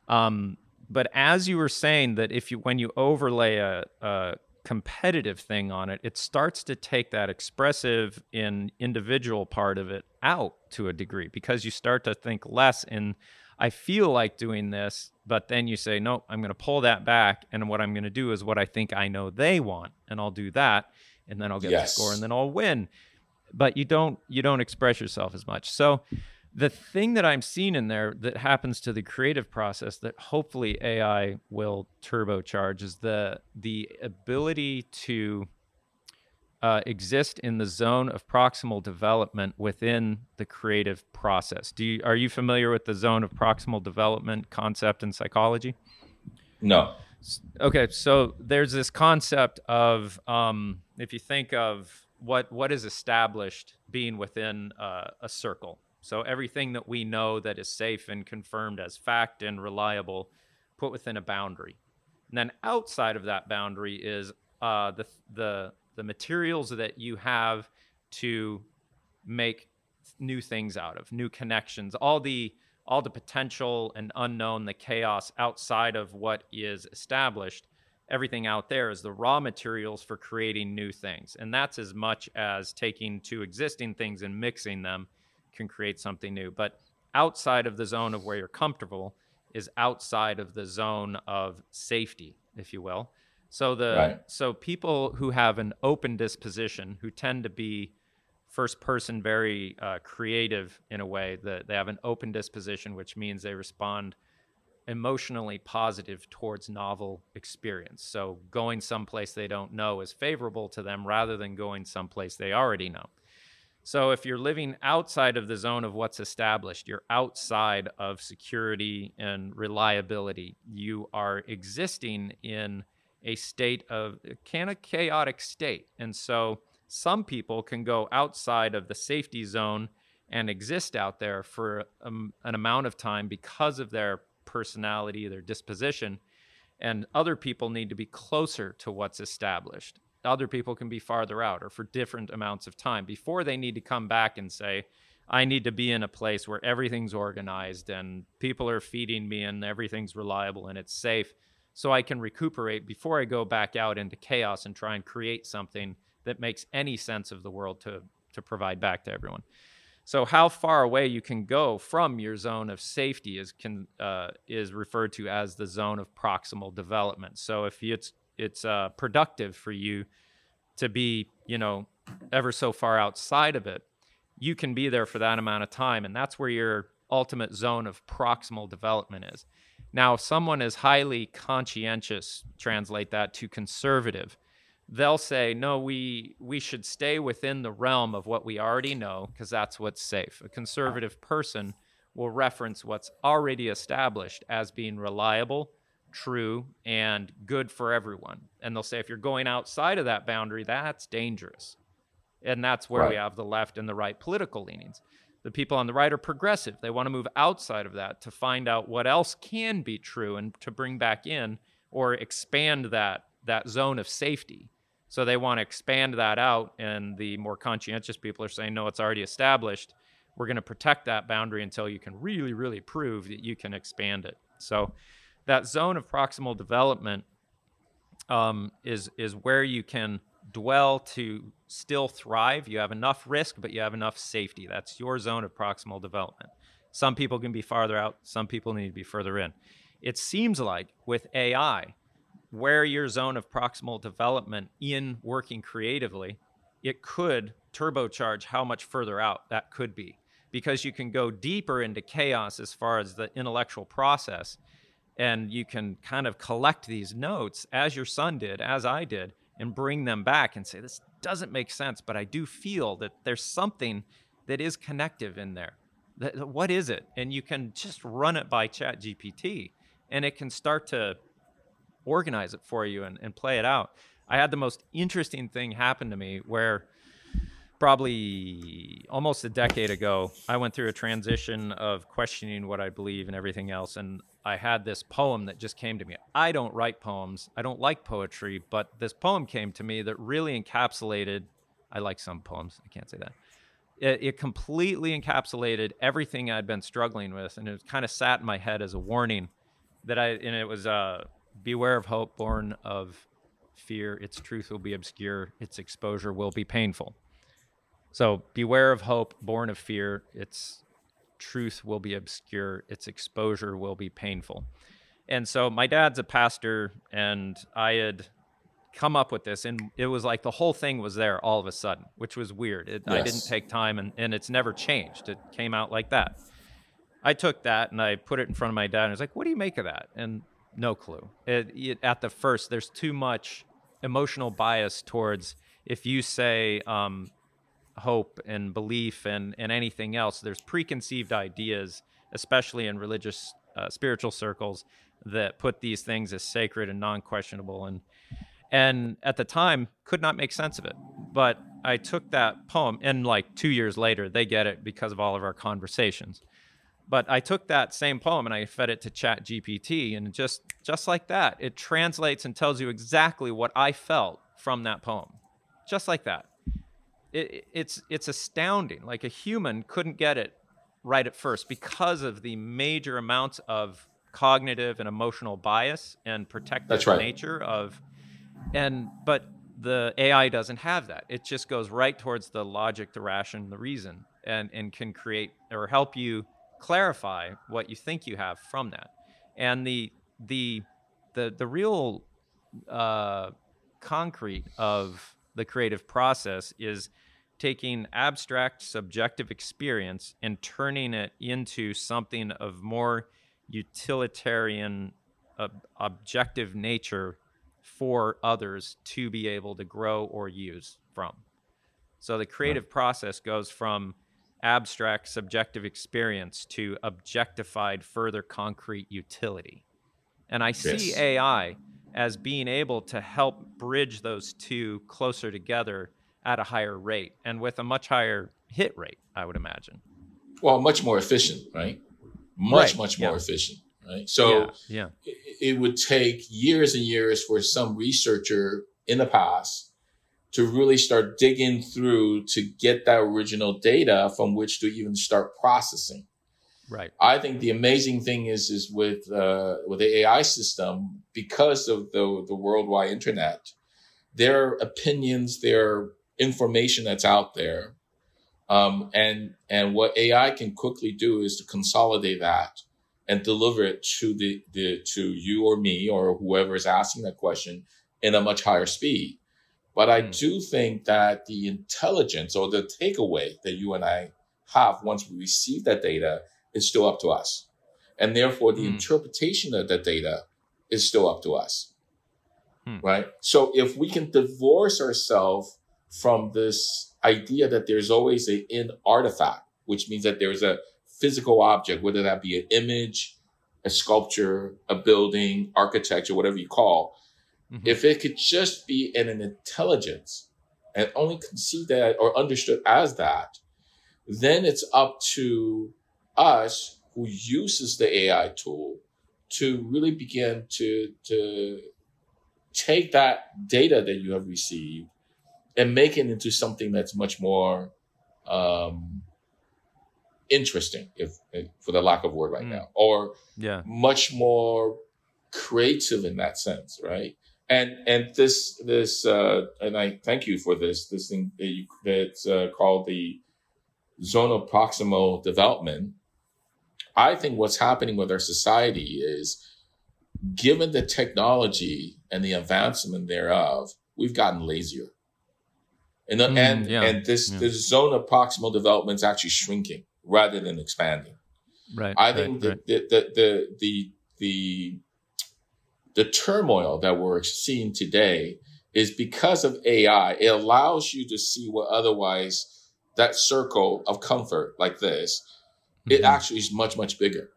Um, but as you were saying that if you when you overlay a, a competitive thing on it, it starts to take that expressive in individual part of it out to a degree because you start to think less in I feel like doing this, but then you say, nope, I'm going to pull that back. And what I'm going to do is what I think I know they want. And I'll do that. And then I'll get yes. the score and then I'll win. But you don't, you don't express yourself as much. So the thing that I'm seeing in there that happens to the creative process that hopefully AI will turbocharge is the, the ability to uh, exist in the zone of proximal development within the creative process. Do you, are you familiar with the zone of proximal development concept in psychology? No. Okay, so there's this concept of um, if you think of what what is established being within uh, a circle. So everything that we know that is safe and confirmed as fact and reliable, put within a boundary. And then outside of that boundary is uh, the the the materials that you have to make new things out of, new connections, all the all the potential and unknown, the chaos outside of what is established, everything out there is the raw materials for creating new things. And that's as much as taking two existing things and mixing them can create something new. But outside of the zone of where you're comfortable is outside of the zone of safety, if you will. So the right. so people who have an open disposition, who tend to be first person, very uh, creative in a way that they have an open disposition, which means they respond emotionally positive towards novel experience. So going someplace they don't know is favorable to them rather than going someplace they already know. So if you're living outside of the zone of what's established, you're outside of security and reliability. You are existing in a state of kind of chaotic state. And so some people can go outside of the safety zone and exist out there for um, an amount of time because of their personality, their disposition. And other people need to be closer to what's established. Other people can be farther out or for different amounts of time before they need to come back and say, I need to be in a place where everything's organized and people are feeding me and everything's reliable and it's safe so I can recuperate before I go back out into chaos and try and create something that makes any sense of the world to to provide back to everyone. So how far away you can go from your zone of safety is can uh, is referred to as the zone of proximal development. So if it's it's uh, productive for you to be you know ever so far outside of it, you can be there for that amount of time, and that's where your ultimate zone of proximal development is. Now, if someone is highly conscientious, translate that to conservative, they'll say, no, we, we should stay within the realm of what we already know because that's what's safe. A conservative person will reference what's already established as being reliable, true, and good for everyone. And they'll say, if you're going outside of that boundary, that's dangerous. And that's where right. we have the left and the right political leanings. The people on the right are progressive. They want to move outside of that to find out what else can be true and to bring back in or expand that that zone of safety. So they want to expand that out and the more conscientious people are saying no, it's already established. We're going to protect that boundary until you can really really prove that you can expand it. So that zone of proximal development um, is is where you can dwell to still thrive. You have enough risk, but you have enough safety. That's your zone of proximal development. Some people can be farther out, some people need to be further in. It seems like with AI, where your zone of proximal development in working creatively, it could turbocharge how much further out that could be because you can go deeper into chaos as far as the intellectual process and you can kind of collect these notes as your son did, as I did, and bring them back and say, this doesn't make sense, but I do feel that there's something that is connective in there. What is it? And you can just run it by Chat GPT and it can start to organize it for you and, and play it out. I had the most interesting thing happen to me where probably almost a decade ago, I went through a transition of questioning what I believe and everything else. And I had this poem that just came to me. I don't write poems, I don't like poetry, but this poem came to me that really encapsulated. I like some poems, I can't say that. It, it completely encapsulated everything I'd been struggling with, and it kind of sat in my head as a warning that I, and it was uh, Beware of hope born of fear. Its truth will be obscure, its exposure will be painful. So beware of hope born of fear. Its truth will be obscure, its exposure will be painful. And so my dad's a pastor, and I had come up with this, and it was like the whole thing was there all of a sudden, which was weird. It, yes. I didn't take time, and, and it's never changed. It came out like that. I took that and I put it in front of my dad, and I was like, "What do you make of that?" And no clue. It, it, at the first, there's too much emotional bias towards if you say um, hope and belief and, and anything else, there's preconceived ideas, especially in religious, uh, spiritual circles, that put these things as sacred and non-questionable. And and at the time, could not make sense of it. But I took that poem, and like two years later, they get it because of all of our conversations. But I took that same poem and I fed it to Chat GPT, and just just like that, it translates and tells you exactly what I felt from that poem, just like that. It, it's it's astounding. Like a human couldn't get it right at first because of the major amounts of cognitive and emotional bias and protective right. nature of, and but the AI doesn't have that. It just goes right towards the logic, the ration, the reason, and and can create or help you clarify what you think you have from that. And the the the the real uh, concrete of the creative process is taking abstract subjective experience and turning it into something of more utilitarian uh, objective nature for others to be able to grow or use from so the creative right. process goes from abstract subjective experience to objectified further concrete utility. And I see yes. AI as being able to help bridge those two closer together at a higher rate and with a much higher hit rate, I would imagine. Well, much more efficient, right? Much, right. much more yeah. efficient, right? So yeah. yeah. It, it would take years and years for some researcher in the past to really start digging through to get that original data from which to even start processing. Right. I think the amazing thing is is with uh, with the AI system because of the the worldwide internet, their opinions, their information that's out there, um, and and what AI can quickly do is to consolidate that and deliver it to the, the to you or me or whoever is asking that question in a much higher speed. But I mm. do think that the intelligence or the takeaway that you and I have once we receive that data is still up to us. And therefore, the mm. interpretation of the data is still up to us. Mm. Right. So if we can divorce ourselves from this idea that there's always an in artifact, which means that there's a physical object, whether that be an image, a sculpture, a building, architecture, whatever you call, Mm-hmm. If it could just be in an intelligence and only conceive that or understood as that, then it's up to us who uses the AI tool to really begin to, to take that data that you have received and make it into something that's much more um, interesting, if, if, for the lack of word right mm. now, or yeah. much more creative in that sense, right? and and this this uh, and I thank you for this this thing that you, that's uh, called the zonal proximal development. I think what's happening with our society is, given the technology and the advancement thereof, we've gotten lazier. And the, mm, and yeah, and this yeah. this zone of proximal development is actually shrinking rather than expanding. Right. I think right, the, right. the, the the the the the turmoil that we're seeing today is because of AI. It allows you to see what otherwise that circle of comfort like this, mm-hmm. it actually is much, much bigger,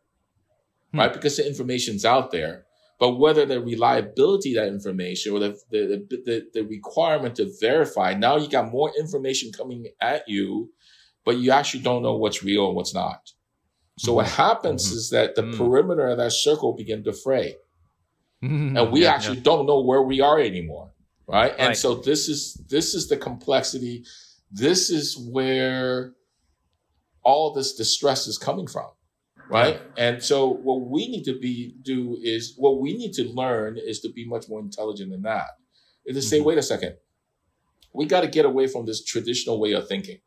mm-hmm. right? Because the information's out there. But whether the reliability of that information or the, the, the, the requirement to verify, now you got more information coming at you, but you actually don't know what's real and what's not. So mm-hmm. what happens mm-hmm. is that the mm. perimeter of that circle begin to fray. Mm-hmm. and we yeah, actually yeah. don't know where we are anymore right? right and so this is this is the complexity this is where all this distress is coming from right yeah. and so what we need to be do is what we need to learn is to be much more intelligent than that is to say mm-hmm. wait a second we got to get away from this traditional way of thinking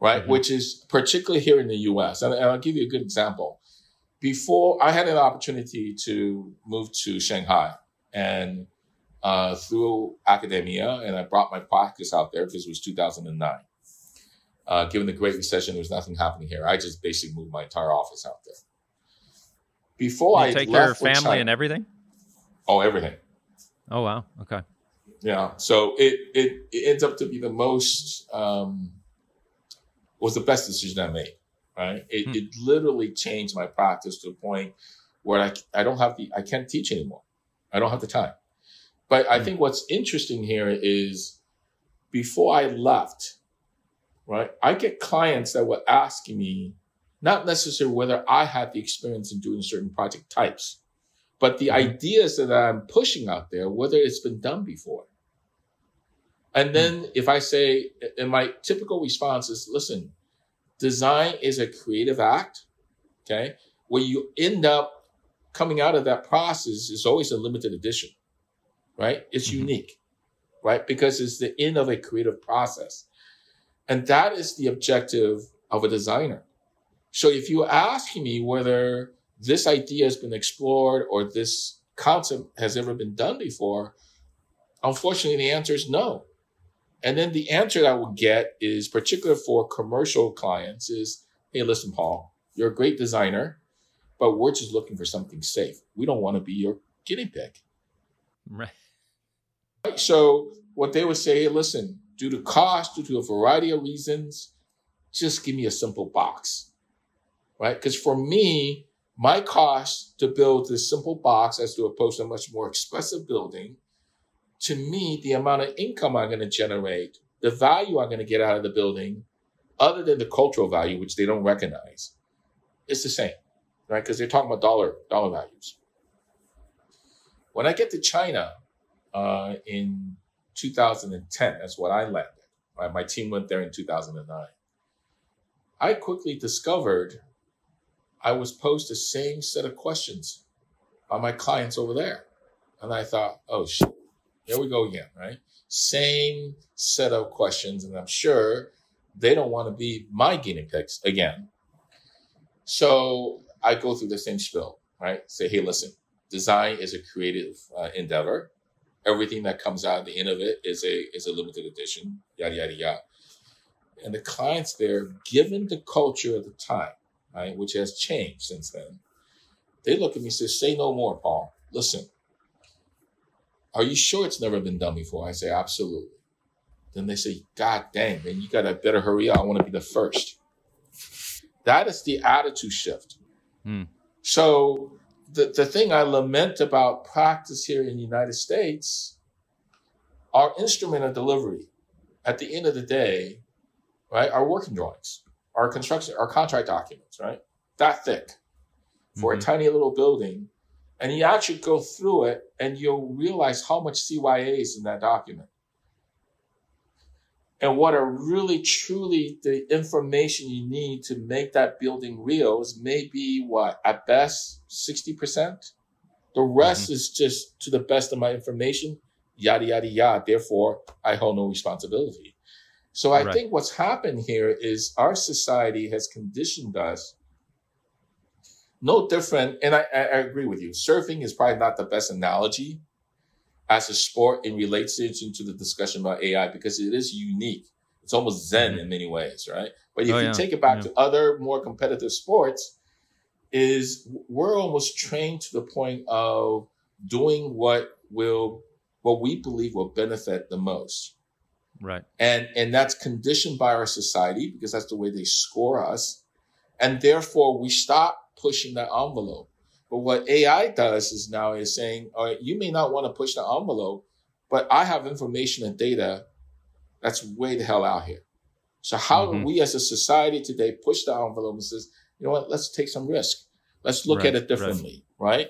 right? Mm-hmm. Which is particularly here in the US. And, and I'll give you a good example. Before I had an opportunity to move to Shanghai and uh, through academia, and I brought my practice out there because it was 2009. Uh, given the Great Recession, there was nothing happening here. I just basically moved my entire office out there. Before you I take your family and everything. Oh, everything. Oh wow. Okay. Yeah. So it it, it ends up to be the most um, was the best decision I made. Right. It, hmm. it literally changed my practice to a point where I I don't have the I can't teach anymore. I don't have the time. But I hmm. think what's interesting here is before I left, right, I get clients that were asking me not necessarily whether I had the experience in doing certain project types, but the mm-hmm. ideas that I'm pushing out there, whether it's been done before. And then mm-hmm. if I say, and my typical response is, listen, design is a creative act. Okay. Where you end up coming out of that process is always a limited edition, right? It's mm-hmm. unique, right? Because it's the end of a creative process. And that is the objective of a designer. So if you ask me whether this idea has been explored or this concept has ever been done before, unfortunately, the answer is no. And then the answer that I will get is particular for commercial clients is, hey, listen, Paul, you're a great designer, but we're just looking for something safe. We don't want to be your guinea pig. Right. So what they would say, hey, listen, due to cost, due to a variety of reasons, just give me a simple box. Right? Because for me, my cost to build this simple box as to opposed to a much more expensive building, to me, the amount of income I'm going to generate, the value I'm going to get out of the building, other than the cultural value, which they don't recognize, it's the same, right? Because they're talking about dollar dollar values. When I get to China uh, in 2010, that's what I landed. My team went there in 2009. I quickly discovered I was posed the same set of questions by my clients over there. And I thought, oh shit, here we go again, right? Same set of questions. And I'm sure they don't want to be my guinea pigs again. So I go through the same spill, right? Say, hey, listen, design is a creative uh, endeavor. Everything that comes out at the end of it is a is a limited edition, yada yada yada. And the clients there, given the culture at the time, right, which has changed since then, they look at me and say, "Say no more, Paul. Listen, are you sure it's never been done before?" I say, "Absolutely." Then they say, "God dang, man, you gotta better hurry up. I want to be the first. That is the attitude shift. Hmm. So the, the thing I lament about practice here in the United States, our instrument of delivery, at the end of the day, right, our working drawings, our construction, our contract documents, right, that thick for mm-hmm. a tiny little building. And you actually go through it and you'll realize how much CYA is in that document and what are really truly the information you need to make that building real is maybe what at best 60% the rest mm-hmm. is just to the best of my information yada yada yada therefore i hold no responsibility so i right. think what's happened here is our society has conditioned us no different and I, I agree with you surfing is probably not the best analogy as a sport in relation into the discussion about AI because it is unique. It's almost Zen mm-hmm. in many ways, right? But if oh, you yeah. take it back yeah. to other more competitive sports, is we're almost trained to the point of doing what will what we believe will benefit the most. Right. And and that's conditioned by our society because that's the way they score us. And therefore we stop pushing that envelope. But what AI does is now is saying, all right, you may not want to push the envelope, but I have information and data that's way the hell out here. So how mm-hmm. do we as a society today push the envelope and says, you know what, let's take some risk. Let's look right, at it differently, right. right?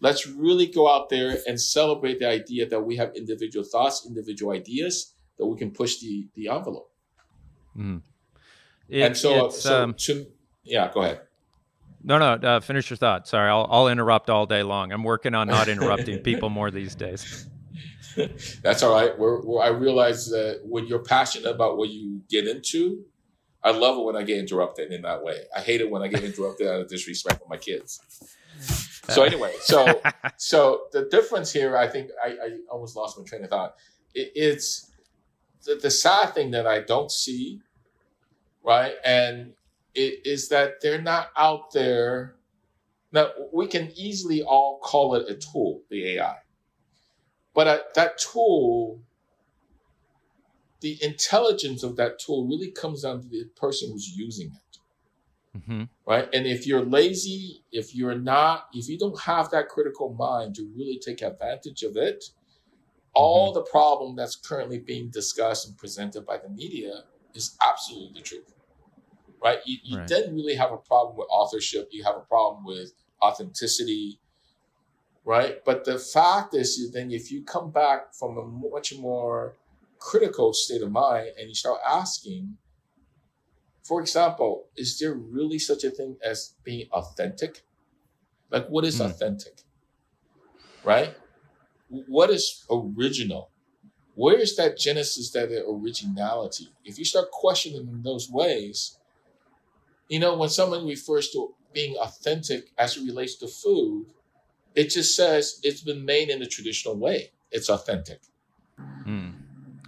Let's really go out there and celebrate the idea that we have individual thoughts, individual ideas that we can push the, the envelope. Mm. It, and so, so um, to, yeah, go ahead. No, no. Uh, finish your thought. Sorry, I'll, I'll interrupt all day long. I'm working on not interrupting people more these days. That's all right. We're, we're, I realize that when you're passionate about what you get into, I love it when I get interrupted in that way. I hate it when I get interrupted out of disrespect for my kids. So anyway, so so the difference here, I think I, I almost lost my train of thought. It, it's the, the sad thing that I don't see, right? And is that they're not out there. Now we can easily all call it a tool, the AI, but uh, that tool the intelligence of that tool really comes down to the person who's using it. Mm-hmm. Right. And if you're lazy, if you're not, if you don't have that critical mind to really take advantage of it, all mm-hmm. the problem that's currently being discussed and presented by the media is absolutely the truth. Right. You, you right. then really have a problem with authorship. You have a problem with authenticity. Right. But the fact is, then if you come back from a much more critical state of mind and you start asking, for example, is there really such a thing as being authentic? Like, what is mm. authentic? Right? What is original? Where is that genesis, that originality? If you start questioning in those ways, you know, when someone refers to being authentic as it relates to food, it just says it's been made in the traditional way. It's authentic. Mm.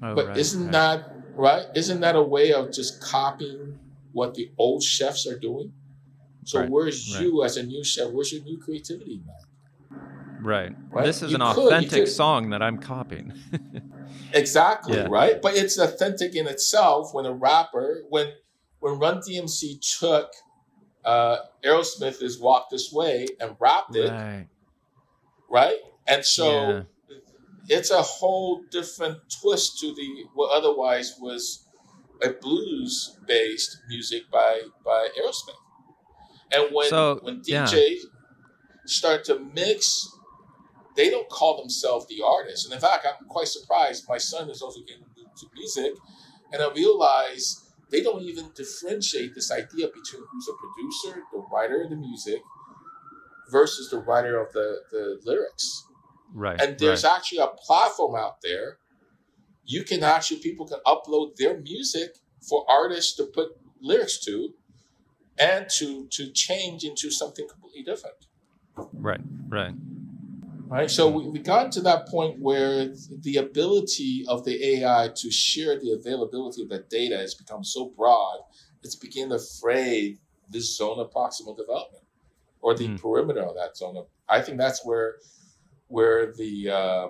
Oh, but right, isn't right. that right? Isn't that a way of just copying what the old chefs are doing? So right, where's you as a new chef? Where's your new creativity, man? Right. right? This is you an could, authentic song that I'm copying. exactly, yeah. right? But it's authentic in itself when a rapper, when when Run DMC took uh Aerosmith is Walk This Way and rapped it. Right. Right? And so yeah it's a whole different twist to the what otherwise was a blues based music by by Aerosmith. And when so, when DJs yeah. start to mix, they don't call themselves the artist. And in fact, I'm quite surprised. My son is also getting into music, and I realize they don't even differentiate this idea between who's a producer, the writer of the music, versus the writer of the, the lyrics. Right. And there's right. actually a platform out there. You can actually people can upload their music for artists to put lyrics to and to to change into something completely different. Right, right. Right. So we, we got to that point where the ability of the AI to share the availability of that data has become so broad, it's beginning to fray this zone of proximal development or the mm. perimeter of that zone. Of, I think that's where where the uh,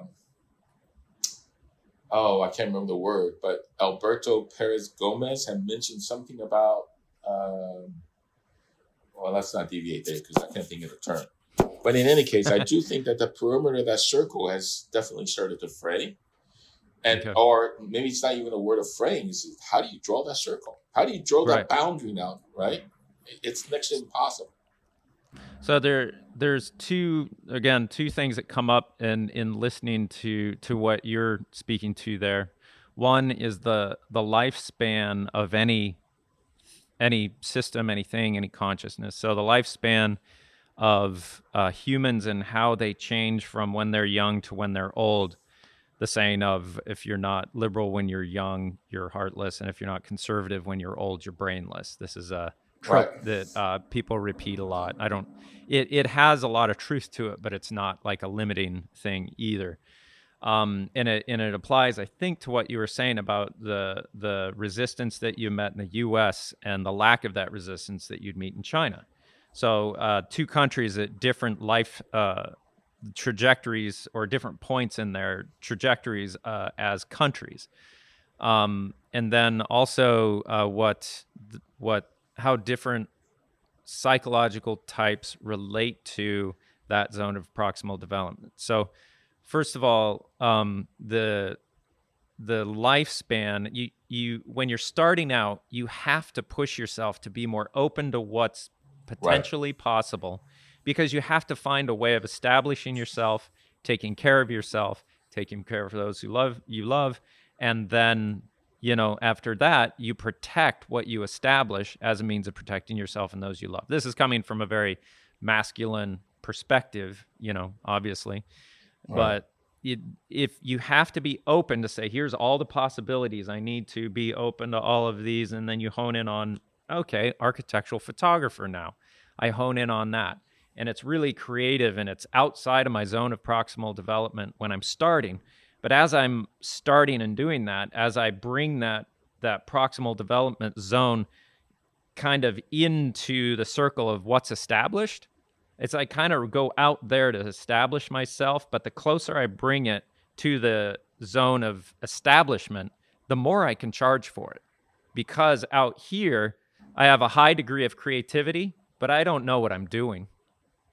oh I can't remember the word, but Alberto Perez Gomez had mentioned something about. Um, well, let's not deviate there because I can't think of the term. But in any case, I do think that the perimeter of that circle has definitely started to fray. And okay. or maybe it's not even a word of fraying. Is how do you draw that circle? How do you draw right. that boundary now? Right? It's next to impossible. So there there's two again two things that come up in in listening to to what you're speaking to there. One is the the lifespan of any any system, anything, any consciousness. So the lifespan of uh, humans and how they change from when they're young to when they're old. The saying of if you're not liberal when you're young, you're heartless, and if you're not conservative when you're old, you're brainless. This is a trope right. that uh, people repeat a lot. I don't. It it has a lot of truth to it, but it's not like a limiting thing either. Um, and it and it applies, I think, to what you were saying about the the resistance that you met in the U.S. and the lack of that resistance that you'd meet in China. So uh, two countries at different life uh, trajectories or different points in their trajectories uh, as countries. Um, and then also uh, what what how different psychological types relate to that zone of proximal development. So, first of all, um, the the lifespan you you when you're starting out, you have to push yourself to be more open to what's potentially right. possible because you have to find a way of establishing yourself, taking care of yourself, taking care of those who love you love, and then you know, after that, you protect what you establish as a means of protecting yourself and those you love. This is coming from a very masculine perspective, you know, obviously. Right. But if you have to be open to say, here's all the possibilities, I need to be open to all of these, and then you hone in on, okay, architectural photographer now. I hone in on that. And it's really creative and it's outside of my zone of proximal development when I'm starting. But as I'm starting and doing that, as I bring that that proximal development zone kind of into the circle of what's established, it's I kind of go out there to establish myself, but the closer I bring it to the zone of establishment, the more I can charge for it. Because out here, I have a high degree of creativity, but I don't know what I'm doing.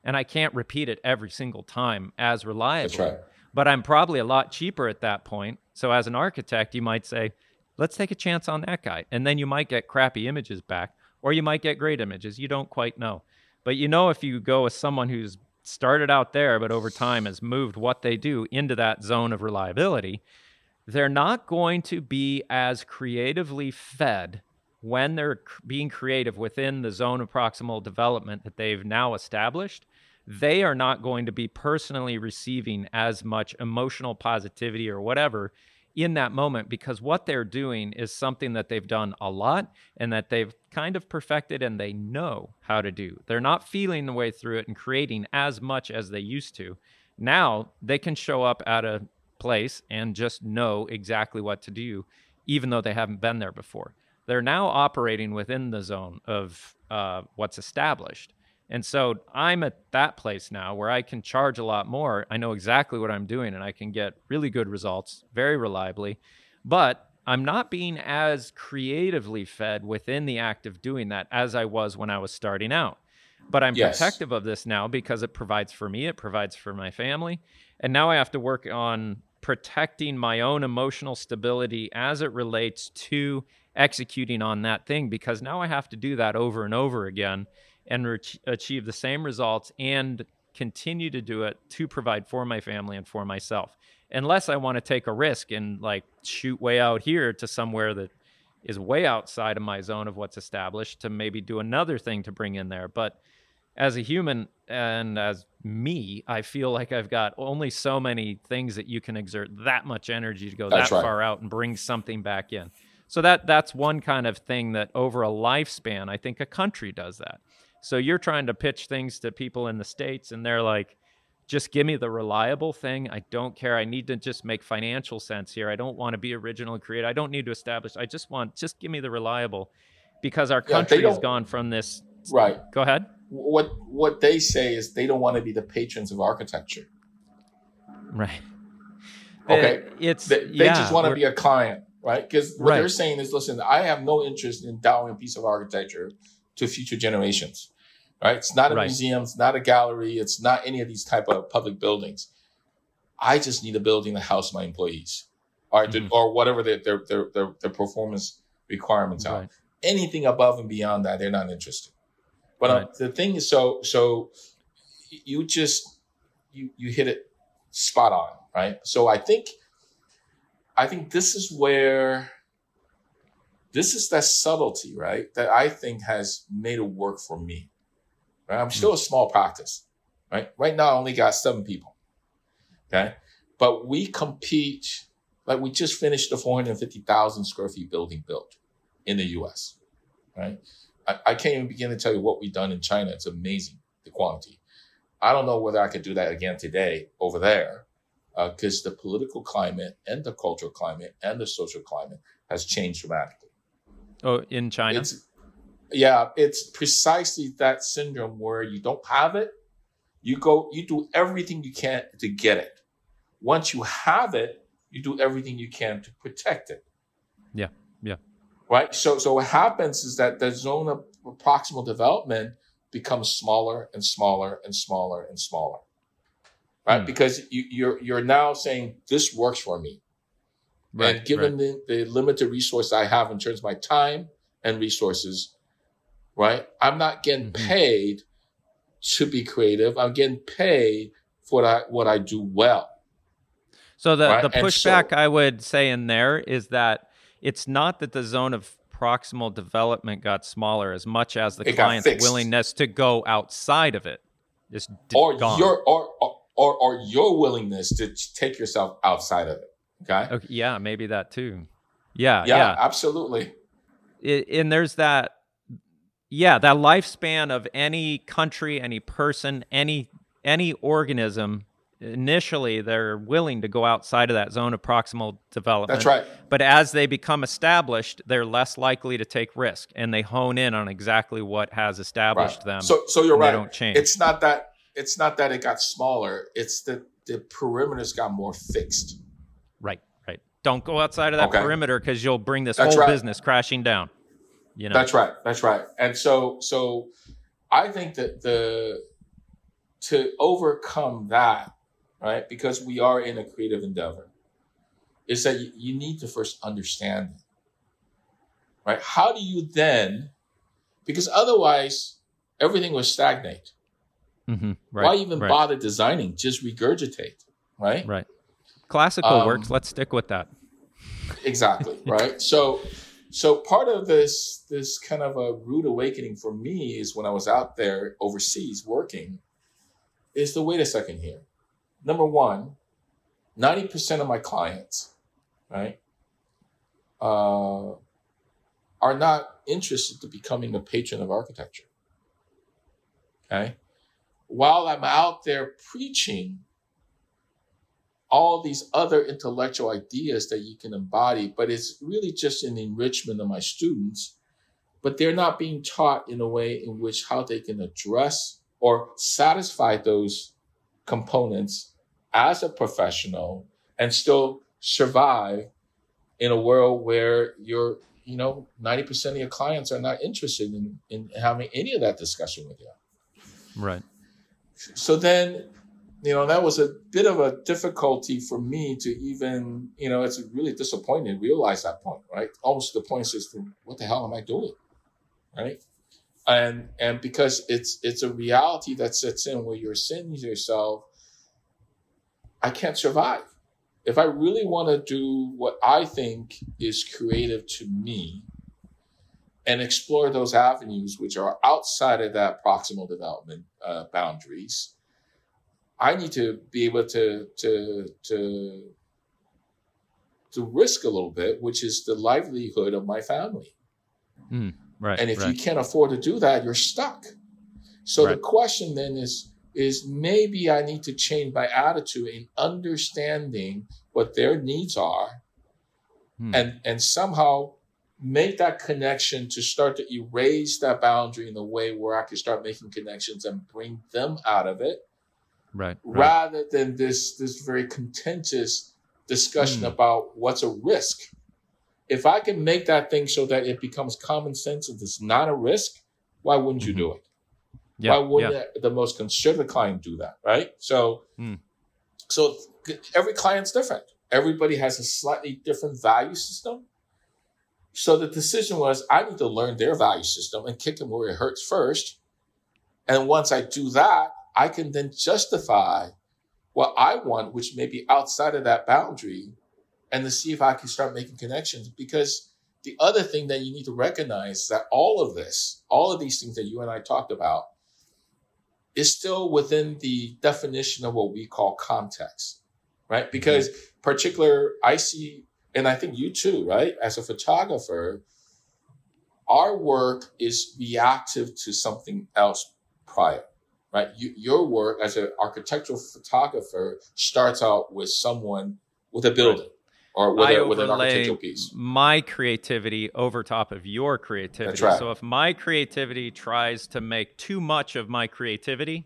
And I can't repeat it every single time as reliably. That's right. But I'm probably a lot cheaper at that point. So as an architect, you might say, let's take a chance on that guy. And then you might get crappy images back, or you might get great images. You don't quite know. But you know, if you go with someone who's started out there, but over time has moved what they do into that zone of reliability, they're not going to be as creatively fed when they're being creative within the zone of proximal development that they've now established. They are not going to be personally receiving as much emotional positivity or whatever in that moment because what they're doing is something that they've done a lot and that they've kind of perfected and they know how to do. They're not feeling the way through it and creating as much as they used to. Now they can show up at a place and just know exactly what to do, even though they haven't been there before. They're now operating within the zone of uh, what's established. And so I'm at that place now where I can charge a lot more. I know exactly what I'm doing and I can get really good results very reliably. But I'm not being as creatively fed within the act of doing that as I was when I was starting out. But I'm yes. protective of this now because it provides for me, it provides for my family. And now I have to work on protecting my own emotional stability as it relates to executing on that thing because now I have to do that over and over again and re- achieve the same results and continue to do it to provide for my family and for myself. Unless I want to take a risk and like shoot way out here to somewhere that is way outside of my zone of what's established to maybe do another thing to bring in there. But as a human and as me, I feel like I've got only so many things that you can exert that much energy to go that's that right. far out and bring something back in. So that that's one kind of thing that over a lifespan, I think a country does that. So you're trying to pitch things to people in the States, and they're like, just give me the reliable thing. I don't care. I need to just make financial sense here. I don't want to be original and create. I don't need to establish. I just want, just give me the reliable because our country yeah, has gone from this. Right. Go ahead. What, what they say is they don't want to be the patrons of architecture. Right. Okay. It's, they, they yeah, just want to be a client, right? Because what right. they're saying is, listen, I have no interest in endowing a piece of architecture to future generations, right? It's not a right. museum, it's not a gallery, it's not any of these type of public buildings. I just need a building to house my employees, or mm-hmm. or whatever their their, their their their performance requirements are. Anything above and beyond that, they're not interested. But um, the thing is, so so you just you you hit it spot on, right? So I think I think this is where this is that subtlety, right? That I think has made it work for me. Right? I'm still a small practice, right? Right now, I only got seven people. Okay. But we compete, like we just finished the 450,000 square feet building built in the US, right? I, I can't even begin to tell you what we've done in China. It's amazing, the quantity. I don't know whether I could do that again today over there because uh, the political climate and the cultural climate and the social climate has changed dramatically. Oh, in China? It's, yeah, it's precisely that syndrome where you don't have it. You go, you do everything you can to get it. Once you have it, you do everything you can to protect it. Yeah, yeah. Right. So, so what happens is that the zone of proximal development becomes smaller and smaller and smaller and smaller. Right. Mm. Because you, you're, you're now saying this works for me. Right, and given right. the, the limited resource I have in terms of my time and resources, right? I'm not getting mm-hmm. paid to be creative. I'm getting paid for what I, what I do well. So the, right? the pushback so, I would say in there is that it's not that the zone of proximal development got smaller as much as the client's willingness to go outside of it is or gone. your or, or or or your willingness to take yourself outside of it. Okay. okay yeah, maybe that too. Yeah. Yeah. yeah. Absolutely. It, and there's that. Yeah, that lifespan of any country, any person, any any organism initially they're willing to go outside of that zone of proximal development. That's right. But as they become established, they're less likely to take risk and they hone in on exactly what has established right. them. So so you're right. They don't change. It's not that it's not that it got smaller, it's that the perimeters got more fixed. Right, right. Don't go outside of that Okay. perimeter because you'll bring this That's whole right. business crashing down. You know. That's right. That's right. And so so I think that the to overcome that, right? Because we are in a creative endeavor, is that you, you need to first understand it. Right? How do you then because otherwise everything will stagnate. Hmm Right. Why even right, bother designing? Just regurgitate. Right? Right. Classical Um, works. Let's stick with that. exactly right so so part of this this kind of a rude awakening for me is when i was out there overseas working is to wait a second here number one 90% of my clients right uh, are not interested to becoming a patron of architecture okay while i'm out there preaching all these other intellectual ideas that you can embody, but it's really just an enrichment of my students. But they're not being taught in a way in which how they can address or satisfy those components as a professional and still survive in a world where you're, you know, 90% of your clients are not interested in, in having any of that discussion with you. Right. So then you know that was a bit of a difficulty for me to even you know it's really disappointing realize that point right? Almost the point to what the hell am i doing right? And and because it's it's a reality that sets in where you're saying to yourself i can't survive. If i really want to do what i think is creative to me and explore those avenues which are outside of that proximal development uh, boundaries I need to be able to to to to risk a little bit, which is the livelihood of my family. Right. And if right. you can't afford to do that, you're stuck. So the question then is is maybe I need to change my attitude in understanding what their needs are Hmm. and and somehow make that connection to start to erase that boundary in a way where I can start making connections and bring them out of it right. Right. rather than this this very contentious discussion Hmm. about what's a risk. If I can make that thing so that it becomes common sense and it's not a risk, why wouldn't you Mhm. do it? Yeah. why wouldn't yeah. the- the most conservative client do that, right? So, Hmm. so every client's different. Everybody has a slightly different value system. So the decision was, I need to learn their value system and kick them where it hurts first. And once I do that, I can then justify what I want, which may be outside of that boundary, and to see if I can start making connections. Because the other thing that you need to recognize is that all of this, all of these things that you and I talked about, is still within the definition of what we call context, right? Mm-hmm. Because particular, I see, and I think you too, right? As a photographer, our work is reactive to something else prior, right? You, your work as an architectural photographer starts out with someone with a building or with, I a, with an architectural piece. my creativity over top of your creativity. That's right. So if my creativity tries to make too much of my creativity,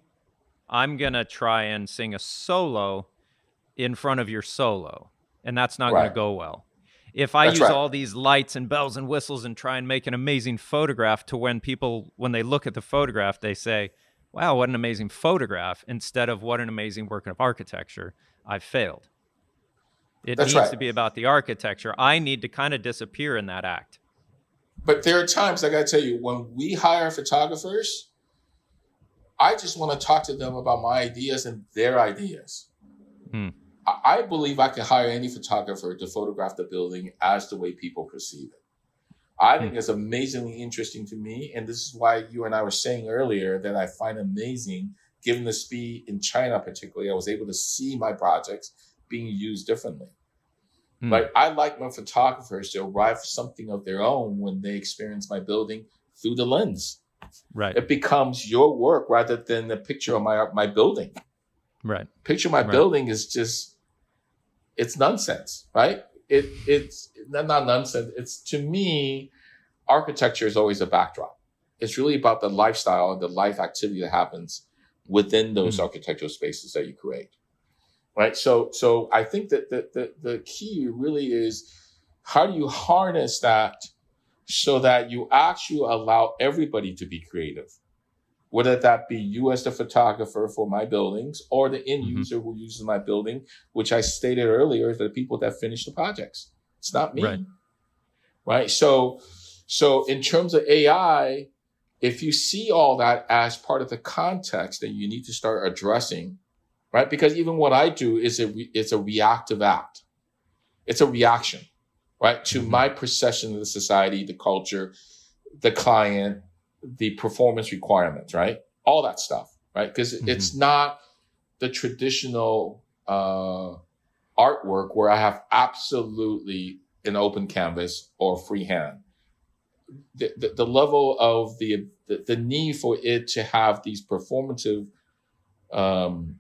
I'm going to try and sing a solo in front of your solo, and that's not going to go well. If I That's use right. all these lights and bells and whistles and try and make an amazing photograph to when people when they look at the photograph they say, "Wow, what an amazing photograph," instead of what an amazing work of architecture, I've failed. It That's needs right. to be about the architecture. I need to kind of disappear in that act. But there are times I got to tell you, when we hire photographers, I just want to talk to them about my ideas and their ideas. Hmm. I believe I can hire any photographer to photograph the building as the way people perceive it. I think it's amazingly interesting to me. And this is why you and I were saying earlier that I find amazing given the speed in China, particularly, I was able to see my projects being used differently. Mm. Like I like my photographers to arrive something of their own when they experience my building through the lens. Right. It becomes your work rather than the picture of my my building. Right. Picture my right. building is just it's nonsense, right? It it's not nonsense. It's to me, architecture is always a backdrop. It's really about the lifestyle and the life activity that happens within those mm. architectural spaces that you create. Right. So so I think that the, the the key really is how do you harness that so that you actually allow everybody to be creative, whether that be you as the photographer for my buildings or the end mm-hmm. user who uses my building, which I stated earlier, is the people that finish the projects. It's not me. Right. right? So, so in terms of AI, if you see all that as part of the context that you need to start addressing, right? Because even what I do is a, it's a reactive act. It's a reaction right? To mm-hmm. my perception of the society, the culture, the client, the performance requirements, right? All that stuff, right? Because mm-hmm. it's not the traditional uh, artwork where I have absolutely an open canvas or freehand. The, the, the level of the, the, the need for it to have these performative um,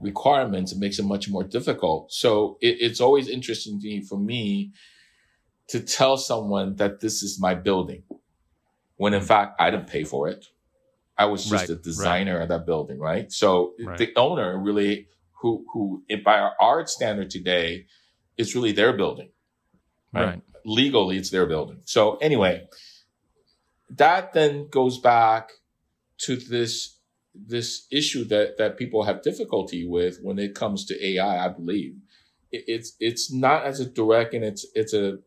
requirements it makes it much more difficult. So it, it's always interesting to me, for me to tell someone that this is my building when in fact I didn't pay for it. I was just right, a designer right. of that building, right? So right. the owner really, who, who by our art standard today, it's really their building, right? Legally, it's their building. So anyway, that then goes back to this, this issue that, that people have difficulty with when it comes to AI, I believe. It, it's, it's not as a direct and it's, it's a,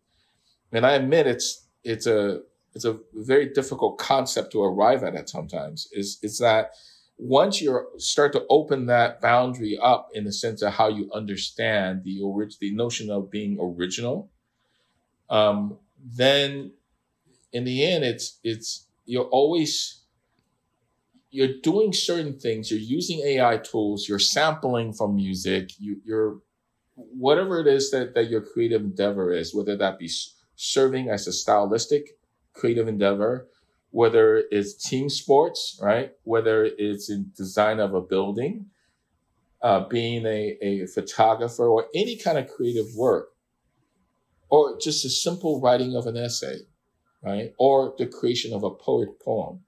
and I admit it's it's a it's a very difficult concept to arrive at at sometimes. Is it's that once you start to open that boundary up in the sense of how you understand the orig- the notion of being original, um, then in the end, it's it's you're always you're doing certain things. You're using AI tools. You're sampling from music. You, you're whatever it is that that your creative endeavor is, whether that be serving as a stylistic creative endeavor, whether it's team sports, right? Whether it's in design of a building, uh, being a, a photographer or any kind of creative work, or just a simple writing of an essay, right? Or the creation of a poet poem.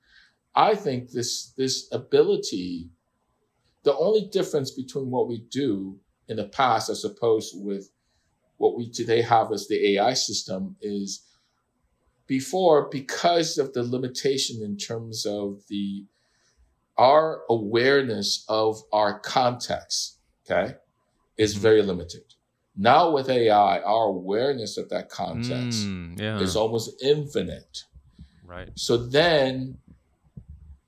I think this, this ability, the only difference between what we do in the past as opposed with what we today have as the AI system is before, because of the limitation in terms of the our awareness of our context, okay, is mm-hmm. very limited. Now with AI, our awareness of that context mm, yeah. is almost infinite. Right. So then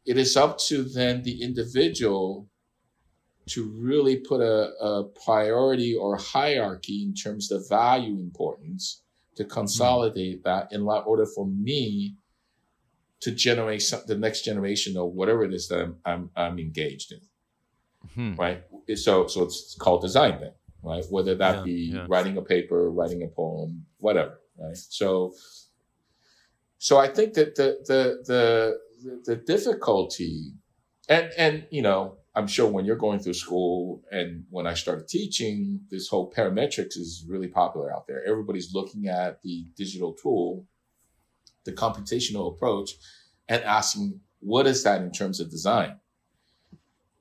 it is up to then the individual to really put a, a priority or hierarchy in terms of value importance to consolidate mm-hmm. that in order for me to generate some, the next generation or whatever it is that I'm, I'm, I'm engaged in. Mm-hmm. Right. So, so it's called design then, right? Whether that yeah, be yeah. writing a paper, writing a poem, whatever. Right. So, so I think that the, the, the, the, the difficulty and, and, you know, I'm sure when you're going through school and when I started teaching, this whole parametrics is really popular out there. Everybody's looking at the digital tool, the computational approach, and asking, what is that in terms of design?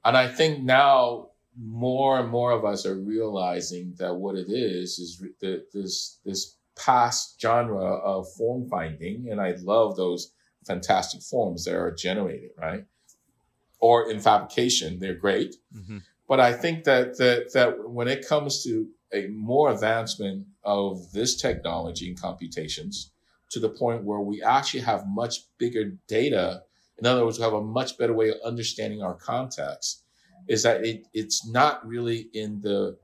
And I think now more and more of us are realizing that what it is is the, this this past genre of form finding, and I love those fantastic forms that are generated, right? Or in fabrication, they're great. Mm-hmm. But I think that, that, that when it comes to a more advancement of this technology and computations to the point where we actually have much bigger data, in other words, we have a much better way of understanding our context, is that it, it's not really in the,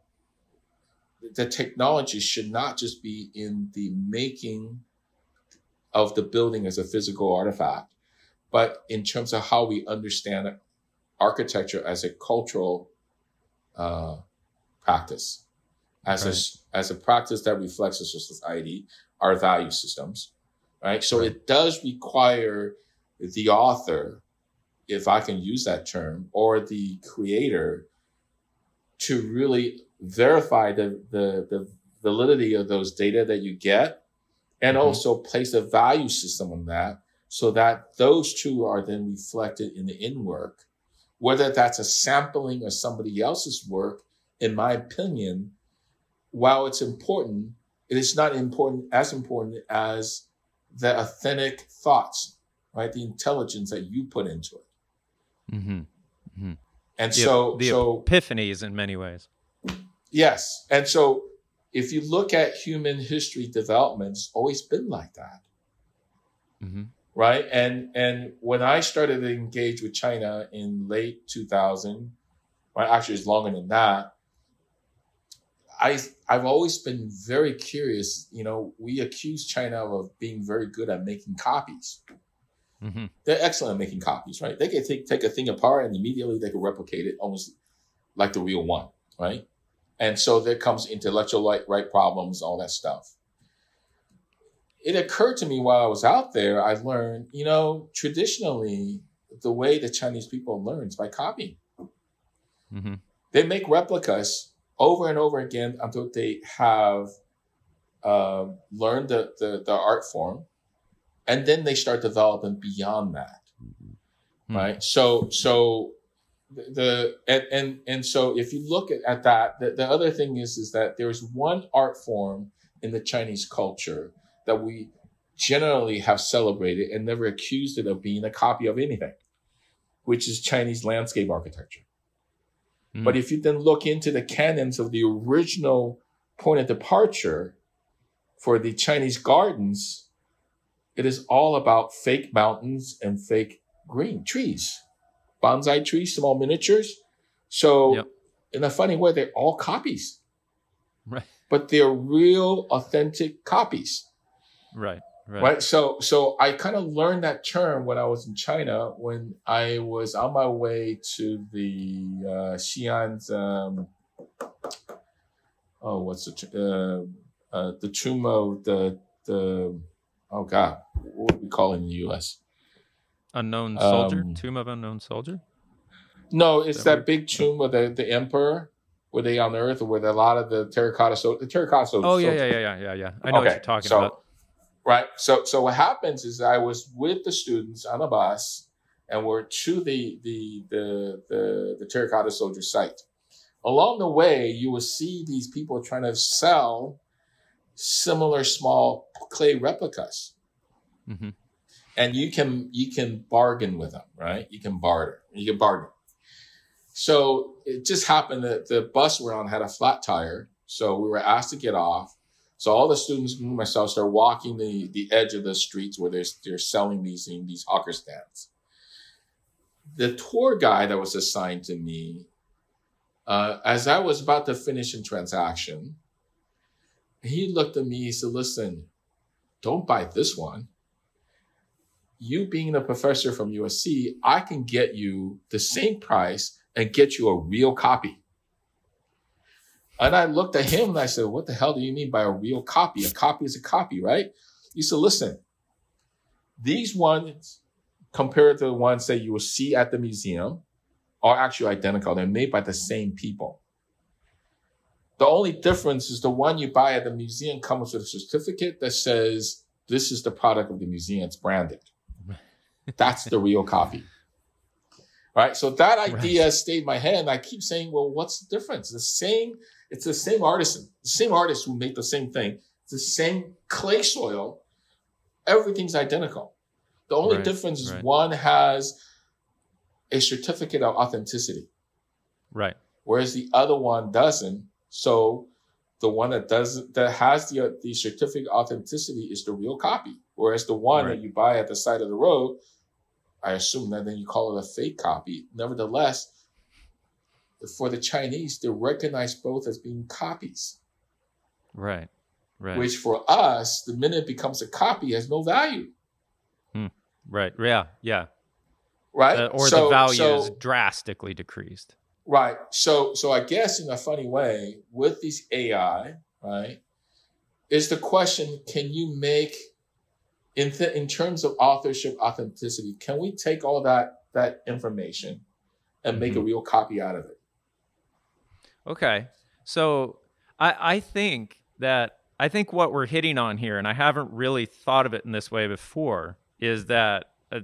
the technology should not just be in the making of the building as a physical artifact, but in terms of how we understand architecture as a cultural uh, practice, as right. a as a practice that reflects a society, our value systems, right? So right. it does require the author, if I can use that term, or the creator, to really verify the the, the validity of those data that you get, and mm-hmm. also place a value system on that, so that those two are then reflected in the in work whether that's a sampling of somebody else's work, in my opinion, while it's important, it is not important as important as the authentic thoughts, right? The intelligence that you put into it. Mm-hmm. Mm-hmm. And the, so, the so epiphanies in many ways. Yes, and so if you look at human history development, it's always been like that. Mm-hmm right? And and when I started to engage with China in late 2000, right, actually it's longer than that. I I've always been very curious. You know, we accuse China of being very good at making copies. Mm-hmm. They're excellent at making copies, right? They can take take a thing apart and immediately they can replicate it almost like the real one, right? And so there comes intellectual right, right problems, all that stuff it occurred to me while I was out there, I learned, you know, traditionally, the way the Chinese people learn is by copying. Mm-hmm. They make replicas over and over again until they have uh, learned the, the, the, art form. And then they start developing beyond that. Mm-hmm. Right. So, so the, and, and, and so if you look at, at that, the, the other thing is, is that there's one art form in the Chinese culture that we generally have celebrated and never accused it of being a copy of anything, which is Chinese landscape architecture. Mm. But if you then look into the canons of the original point of departure for the Chinese gardens, it is all about fake mountains and fake green trees, bonsai trees, small miniatures. So, yep. in a funny way, they're all copies. Right. But they're real, authentic copies. Right. Right. right. So, so I kind of learned that term when I was in China when I was on my way to the uh, Xi'an's, um, oh, what's the, uh, uh, the tomb of the, the, oh God, what we call it in the U.S.? Unknown soldier, um, tomb of unknown soldier. No, it's that, that big tomb of the, the emperor were they on Earth, where a lot of the terracotta so the terracotta. Oh yeah, yeah, yeah, yeah, yeah, yeah. I know okay. what you're talking so, about right? So so what happens is I was with the students on a bus, and we're to the the the the, the terracotta soldier site. Along the way, you will see these people trying to sell similar small clay replicas. Mm-hmm. And you can you can bargain with them, right? You can barter. You can bargain. So it just happened that the bus we're on had a flat tire. So we were asked to get off. So all the students, myself, start walking the, the edge of the streets where they're, they're selling these these hawker stands. The tour guide that was assigned to me, uh, as I was about to finish a transaction, he looked at me, he said, listen, don't buy this one. You being a professor from USC, I can get you the same price and get you a real copy. And I looked at him and I said, What the hell do you mean by a real copy? A copy is a copy, right? He said, Listen, these ones compared to the ones that you will see at the museum are actually identical. They're made by the same people. The only difference is the one you buy at the museum comes with a certificate that says this is the product of the museum. It's branded. That's the real copy. Right. So that idea right. stayed in my head. And I keep saying, well, what's the difference? The same it's the same artisan, the same artist who made the same thing. It's the same clay soil. Everything's identical. The only right, difference is right. one has a certificate of authenticity. Right. Whereas the other one doesn't. So the one that does that has the the certificate of authenticity is the real copy. Whereas the one right. that you buy at the side of the road, I assume that then you call it a fake copy. Nevertheless, for the Chinese, they recognize both as being copies. Right. Right. Which for us, the minute it becomes a copy, has no value. Hmm. Right. Yeah. Yeah. Right. Uh, or So- the value so- is drastically decreased. Right. So so I guess in a funny way, with these AI, right, is the question: Can you make in th- in terms of authorship authenticity? Can we take all that that information and make a Mhm. real copy out of it? Okay. So I I think that I think what we're hitting on here, and I haven't really thought of it in this way before, is that uh,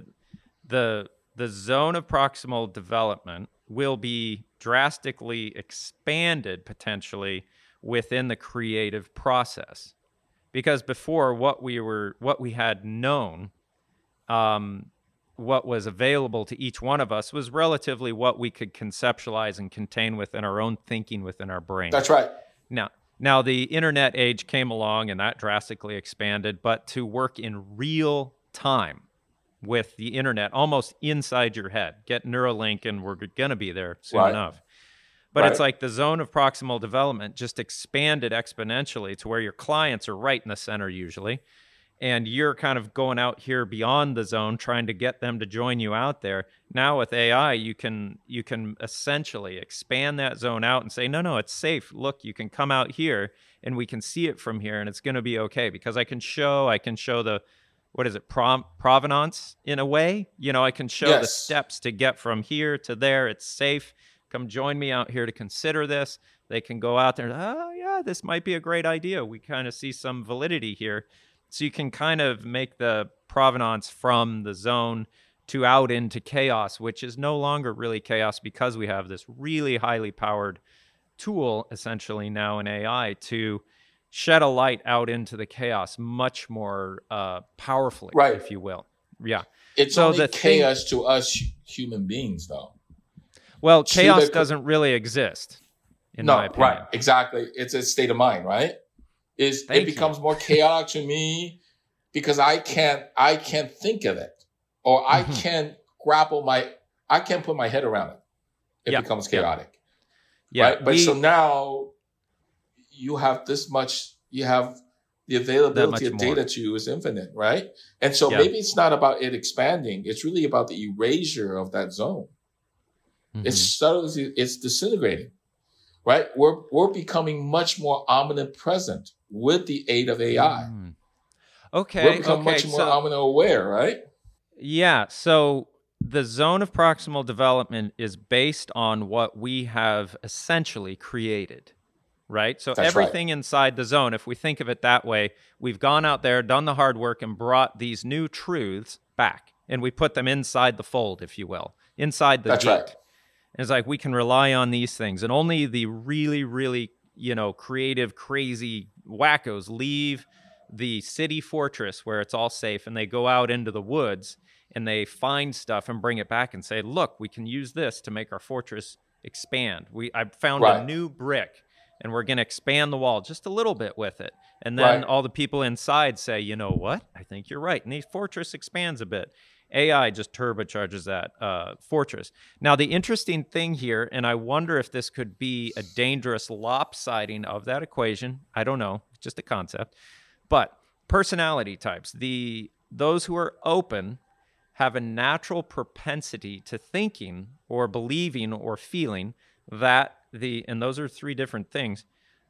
the the zone of proximal development will be drastically expanded potentially within the creative process because before what we were what we had known um, what was available to each one of us was relatively what we could conceptualize and contain within our own thinking within our brain That's right. now, now the internet age came along and that drastically expanded, but to work in real time with the internet almost inside your head, get Neuralink and we're going to be there soon Right. enough. But it's like the zone of proximal development just expanded exponentially to where your clients are right in the center usually. And you're kind of going out here beyond the zone trying to get them to join you out there. Now with AI, you can you can essentially expand that zone out and say, no, no, it's safe. Look, you can come out here and we can see it from here and it's going to be okay. Because I can show I can show the what is it prom- provenance in a way. You know i can show the steps to get from here to there. It's safe. Come join me out here to consider this. They can go out there and oh yeah this might be a great idea. We kind of see some validity here so you can kind of make the provenance from the zone to out into chaos which is no longer really chaos because we have this really highly powered tool essentially now in ai to shed a light out into the chaos much more uh, powerfully, Right. if you will. Yeah. It's So only the thing- chaos to us human beings, though. Well, To chaos the- doesn't really exist, in no, my opinion. right, exactly. It's a state of mind, right? Is Thank it you. becomes more chaotic to me because I can't I can't think of it, or I Mhm. can't grapple my I can't put my head around it. It Yeah, becomes chaotic, Yeah. right? But we- so now you have this much. You have the availability of more. data to you is infinite, right? And so Yeah. maybe it's not about it expanding. It's really about the erasure of that zone. Mhm. It's subtly, it's disintegrating, right? We're we're becoming much more omnipresent with the aid of AI. Mm. We're becoming Okay. much more so- aware, right? Yeah. So the zone of proximal development is based on what we have essentially created, right? So That's right. everything inside the zone, if we think of it that way, we've gone out there, done the hard work, and brought these new truths back, and we put them inside the fold, if you will, inside the That's right. And it's like we can rely on these things, and only the really, really, you know, creative, crazy wackos leave the city fortress where it's all safe, and they go out into the woods and they find stuff and bring it back and say, "Look, we can use this to make our fortress expand. We I found a new brick, and we're going to expand the wall just a little bit with it." And then Right. all the people inside say, "You know what? I think you're right." And the fortress expands a bit. AI just turbocharges that uh, fortress. Now, the interesting thing here, and I wonder if this could be a dangerous lopsiding of that equation. I don't know, just a concept. But personality types, the those who are open have a natural propensity to thinking or believing or feeling that the and those are three different things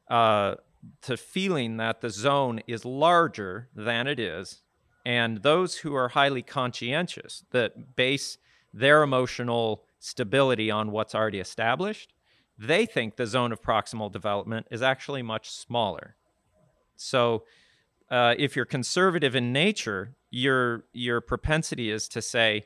uh, to feeling that the zone is larger than it is and those who are highly conscientious that base their emotional stability on what's already established they think the zone of proximal development is actually much smaller so uh, if you're conservative in nature, your your propensity is to say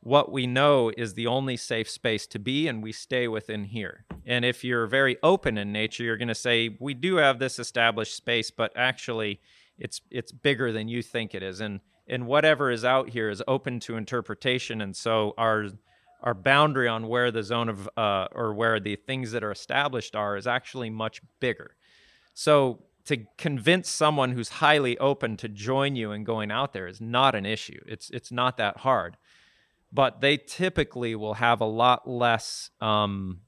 what we know is the only safe space to be, and we stay within here. And if you're very open in nature, you're going to say we do have this established space, but actually, it's it's bigger than you think it is, and and whatever is out here is open to interpretation, and so our our boundary on where the zone of uh, or where the things that are established are is actually much bigger. So to convince someone who's highly open to join you in going out there is not an issue. It's it's not that hard, but they typically will have a lot less um,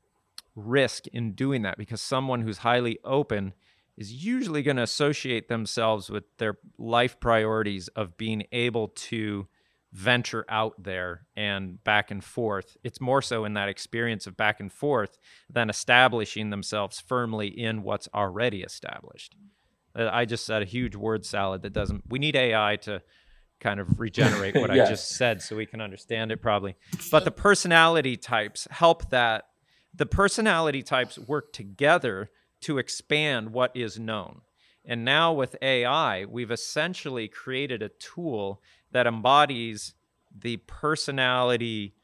risk in doing that because someone who's highly open is usually going to associate themselves with their life priorities of being able to venture out there and back and forth. It's more so in that experience of back and forth than establishing themselves firmly in what's already established. Uh, I just said a huge word salad that doesn't. We need AI to kind of regenerate what yes. I just said so we can understand it probably. But the personality types help that. The personality types work together to expand what is known. And now with AI, we've essentially created a tool that embodies the personality.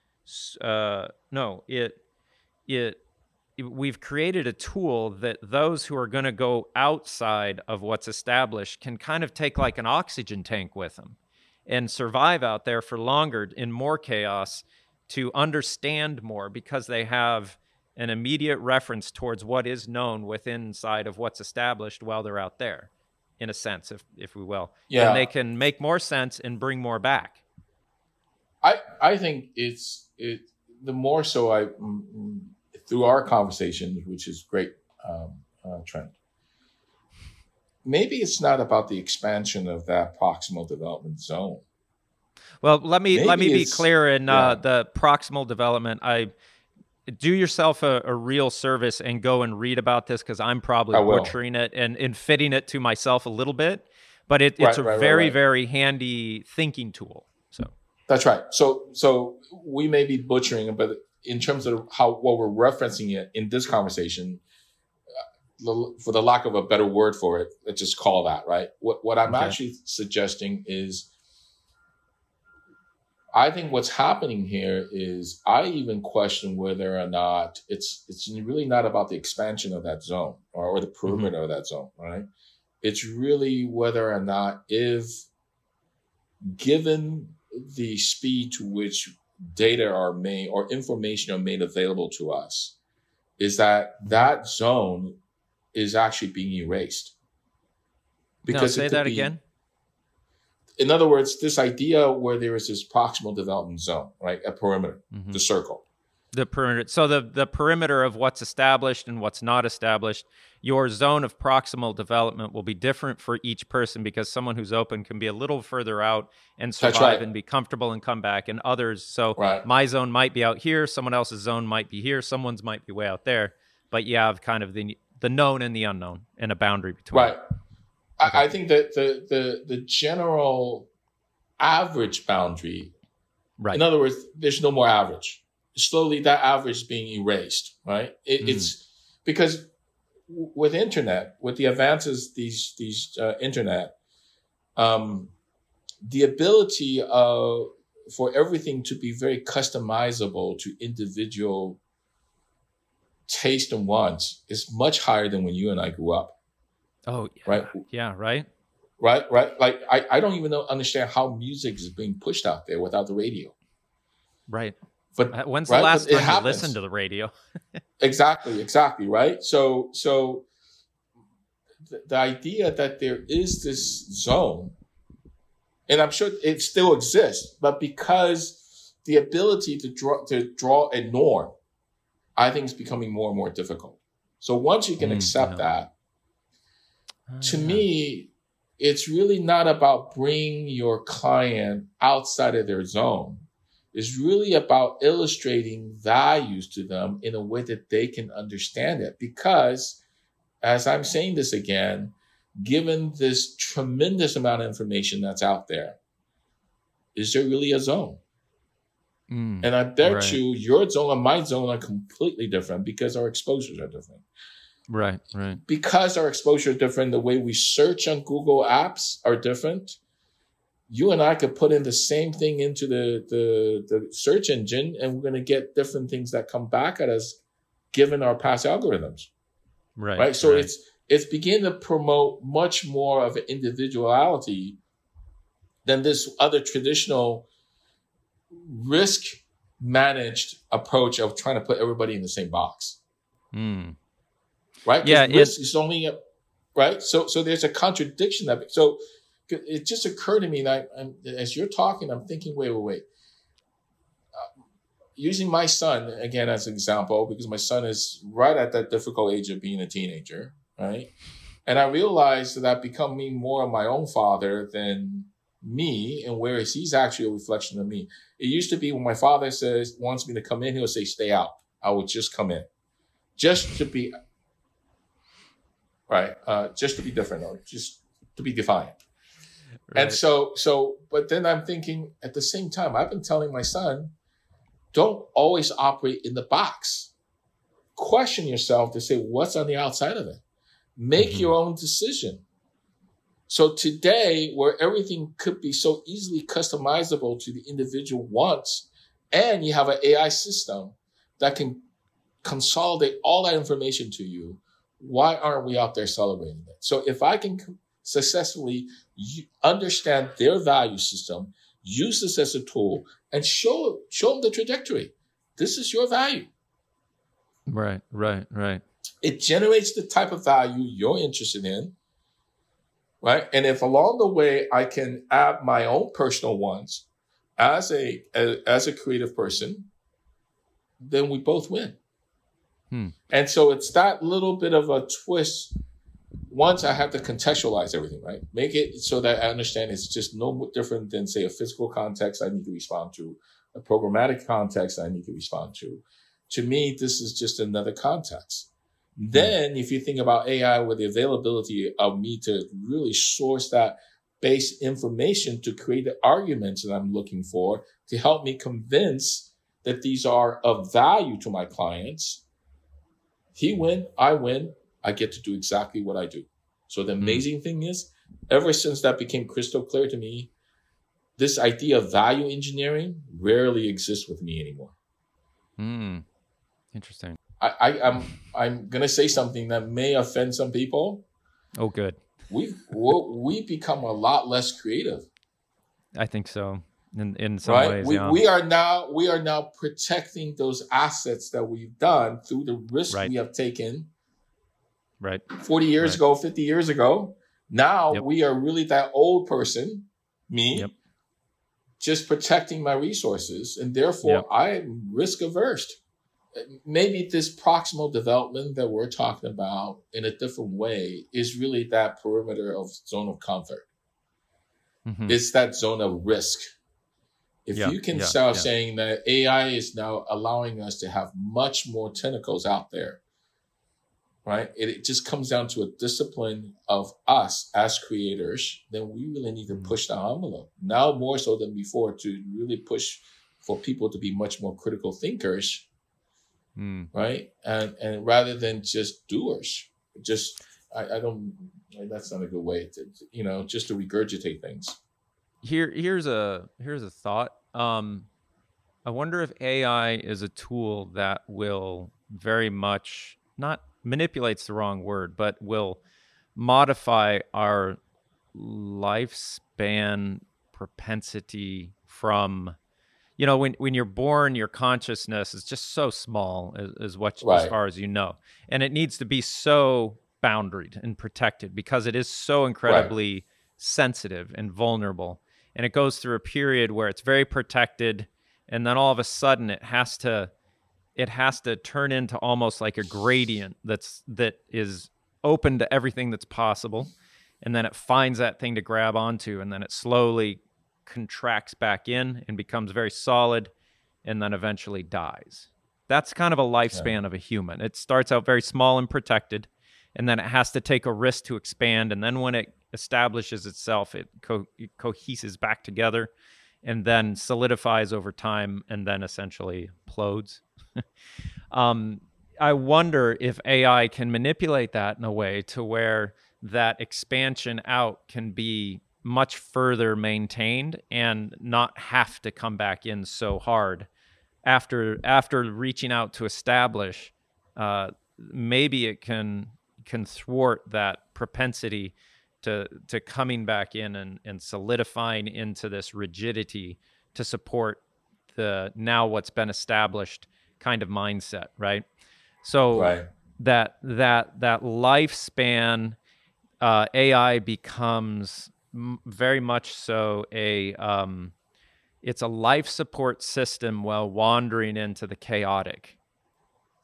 Uh, no, it it we've created a tool that those who are going to go outside of what's established can kind of take like an oxygen tank with them and survive out there for longer in more chaos to understand more because they have an immediate reference towards what is known within inside of what's established while they're out there in a sense, if if we will. Yeah. And they can make more sense and bring more back. I I think it's it the more so I mm, mm, through our conversation, which is great, um, uh, Trent. Maybe it's not about the expansion of that proximal development zone. Well, let me Maybe let me be clear in uh, yeah. uh, the proximal development. I do yourself a, a, real service and go and read about this because I'm probably butchering it and, and fitting it to myself a little bit. But it, it's right, a right, very, right, very handy thinking tool. So that's right. So so we may be butchering it, but in terms of how what we're referencing it in this conversation, uh, for the lack of a better word for it, let's just call that right. What what I'm okay. actually suggesting is I think what's happening here is I even question whether or not it's it's really not about the expansion of that zone or, or the mm-hmm. perimeter mm-hmm. of that zone, right? It's really whether or not if given the speed to which data are made or information are made available to us, is that that zone is actually being erased. Because no, say that be, again in other words, this idea where there is this proximal development zone, right? A perimeter, mm-hmm. the circle. The perimeter. So the, the perimeter of what's established and what's not established, your zone of proximal development will be different for each person because someone who's open can be a little further out and survive right. and be comfortable and come back, and others. So right. my zone might be out here, someone else's zone might be here, someone's might be way out there. But you have kind of the the known and the unknown and a boundary between. Right. Okay. I, I think that the, the, the general average boundary, right. in other words, there's no more average. Slowly that average is being erased, right? It, mm. It's because with internet, with the advances, these, these, uh, internet, um, the ability of, for everything to be very customizable to individual taste and wants is much higher than when you and I grew up. Oh, yeah. right. Yeah, right. Right, right. Like I, I don't even know, understand how music is being pushed out there without the radio. Right. But uh, when's right? the last but time you listened to the radio? exactly, exactly. Right. So, so the, the idea that there is this zone, and I'm sure it still exists, but because the ability to draw to draw a norm, I think is becoming more and more difficult. So once you can mm, accept yeah. that, to me, it's really not about bringing your client outside of their zone. It's really about illustrating values to them in a way that they can understand it. Because, as I'm saying this again, given this tremendous amount of information that's out there, is there really a zone? Mm, and I bet right. you your zone and my zone are completely different because our exposures are different. Right, right. Because our exposure is different, the way we search on Google apps are different. You and I could put in the same thing into the, the, the search engine and we're going to get different things that come back at us given our past algorithms. Right. Right. So right. it's, it's beginning to promote much more of an individuality than this other traditional risk managed approach of trying to put everybody in the same box. Mm right? Yeah, risk is only a, right. So so there's a contradiction of it. so it just occurred to me that I'm, as you're talking, I'm thinking, wait, wait, wait. Uh, using my son again as an example, because my son is right at that difficult age of being a teenager, right? And I realized that I'm becoming more of my own father than me and whereas he's actually a reflection of me. It used to be when my father says wants me to come in, he'll say, stay out. I would just come in. Just to be right, uh, just to be different or just to be defiant. Right. And so so but then I'm thinking at the same time, I've been telling my son, don't always operate in the box. Question yourself to say what's on the outside of it. Make mm-hmm. your own decision so today, where everything could be so easily customizable to the individual wants, and you have an AI system that can consolidate all that information to you, why aren't we out there celebrating it? So if I can successfully understand their value system, use this as a tool, and show show them the trajectory. This is your value. Right, right, right. It generates the type of value you're interested in right? And if along the way I can add my own personal ones as a as a creative person, then we both win. Hmm. And so it's that little bit of a twist. Once I have to contextualize everything, right? Make it so that I understand it's just no different than say a physical context I need to respond to, a programmatic context I need to respond to. To me, this is just another context. Then, if you think about AI with the availability of me to really source that base information to create the arguments that I'm looking for to help me convince that these are of value to my clients, he win, I win, I get to do exactly what I do. So the hmm. amazing thing is, ever since that became crystal clear to me, this idea of value engineering rarely exists with me anymore. Hmm. Interesting. I, I am I'm, I'm gonna say something that may offend some people. Oh, good. We've we become a lot less creative. I think so. In in some right? ways, we, yeah. we are now we are now protecting those assets that we've done through the risk right. we have taken. Right. Forty years right. ago, fifty years ago. Now yep. we are really that old person, me, yep. just protecting my resources, and therefore yep. I am risk averse maybe this proximal development that we're talking about in a different way is really that perimeter of zone of comfort. Mm-hmm. It's that zone of risk. If yeah, you can yeah, start yeah. saying that AI is now allowing us to have much more tentacles out there, right? It, it just comes down to a discipline of us as creators. Then we really need to mm-hmm. push the envelope now more so than before to really push for people to be much more critical thinkers mm. right? And and rather than just doers, just I, I don't. That's not a good way to you know just to regurgitate things. Here here's a here's a thought. Um, I wonder if AI is a tool that will very much not manipulates the wrong word, but will modify our lifespan propensity from you know when when you're born your consciousness is just so small as, as what right. as far as you know and it needs to be so boundaried and protected because it is so incredibly right. sensitive and vulnerable and it goes through a period where it's very protected and then all of a sudden it has to it has to turn into almost like a gradient that's that is open to everything that's possible and then it finds that thing to grab onto and then it slowly contracts back in and becomes very solid and then eventually dies. That's kind of a lifespan yeah. of a human. It starts out very small and protected, and then it has to take a risk to expand. And then when it establishes itself, it, co- it coheses back together and then solidifies over time and then essentially implodes. um, I wonder if AI can manipulate that in a way to where that expansion out can be much further maintained and not have to come back in so hard after after reaching out to establish uh, maybe it can can thwart that propensity to to coming back in and, and solidifying into this rigidity to support the now what's been established kind of mindset right so right. that that that lifespan uh, ai becomes very much so a um, it's a life support system while wandering into the chaotic.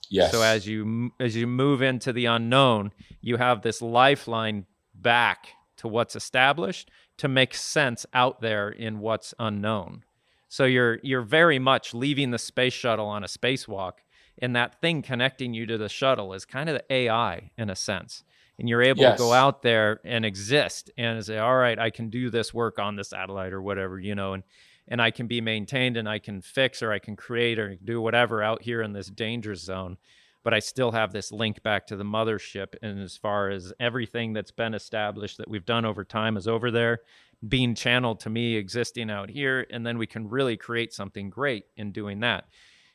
Yes. So as you as you move into the unknown, you have this lifeline back to what's established to make sense out there in what's unknown. So you're you're very much leaving the space shuttle on a spacewalk, and that thing connecting you to the shuttle is kind of the AI in a sense. And you're able yes. to go out there and exist and say, all right, I can do this work on the satellite or whatever, you know, and and I can be maintained and I can fix or I can create or do whatever out here in this danger zone. But I still have this link back to the mothership. And as far as everything that's been established that we've done over time is over there, being channeled to me existing out here. And then we can really create something great in doing that.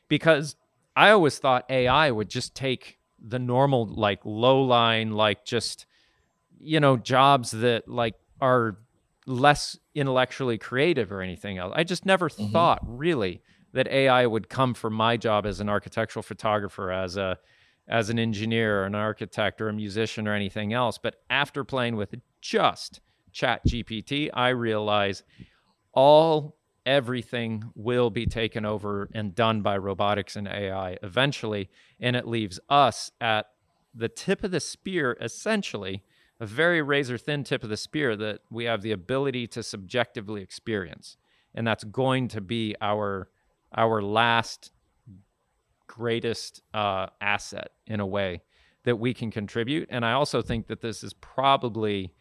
Because I always thought AI would just take the normal, like low line, like just, you know, jobs that like are less intellectually creative or anything else. I just never mm-hmm. thought really that AI would come from my job as an architectural photographer, as a as an engineer or an architect or a musician or anything else. But after playing with just Chat GPT, I realize all everything will be taken over and done by robotics and AI eventually, and it leaves us at the tip of the spear essentially a very razor thin tip of the spear that we have the ability to subjectively experience and that's going to be our our last greatest uh, asset in a way that we can contribute and i also think that this is probably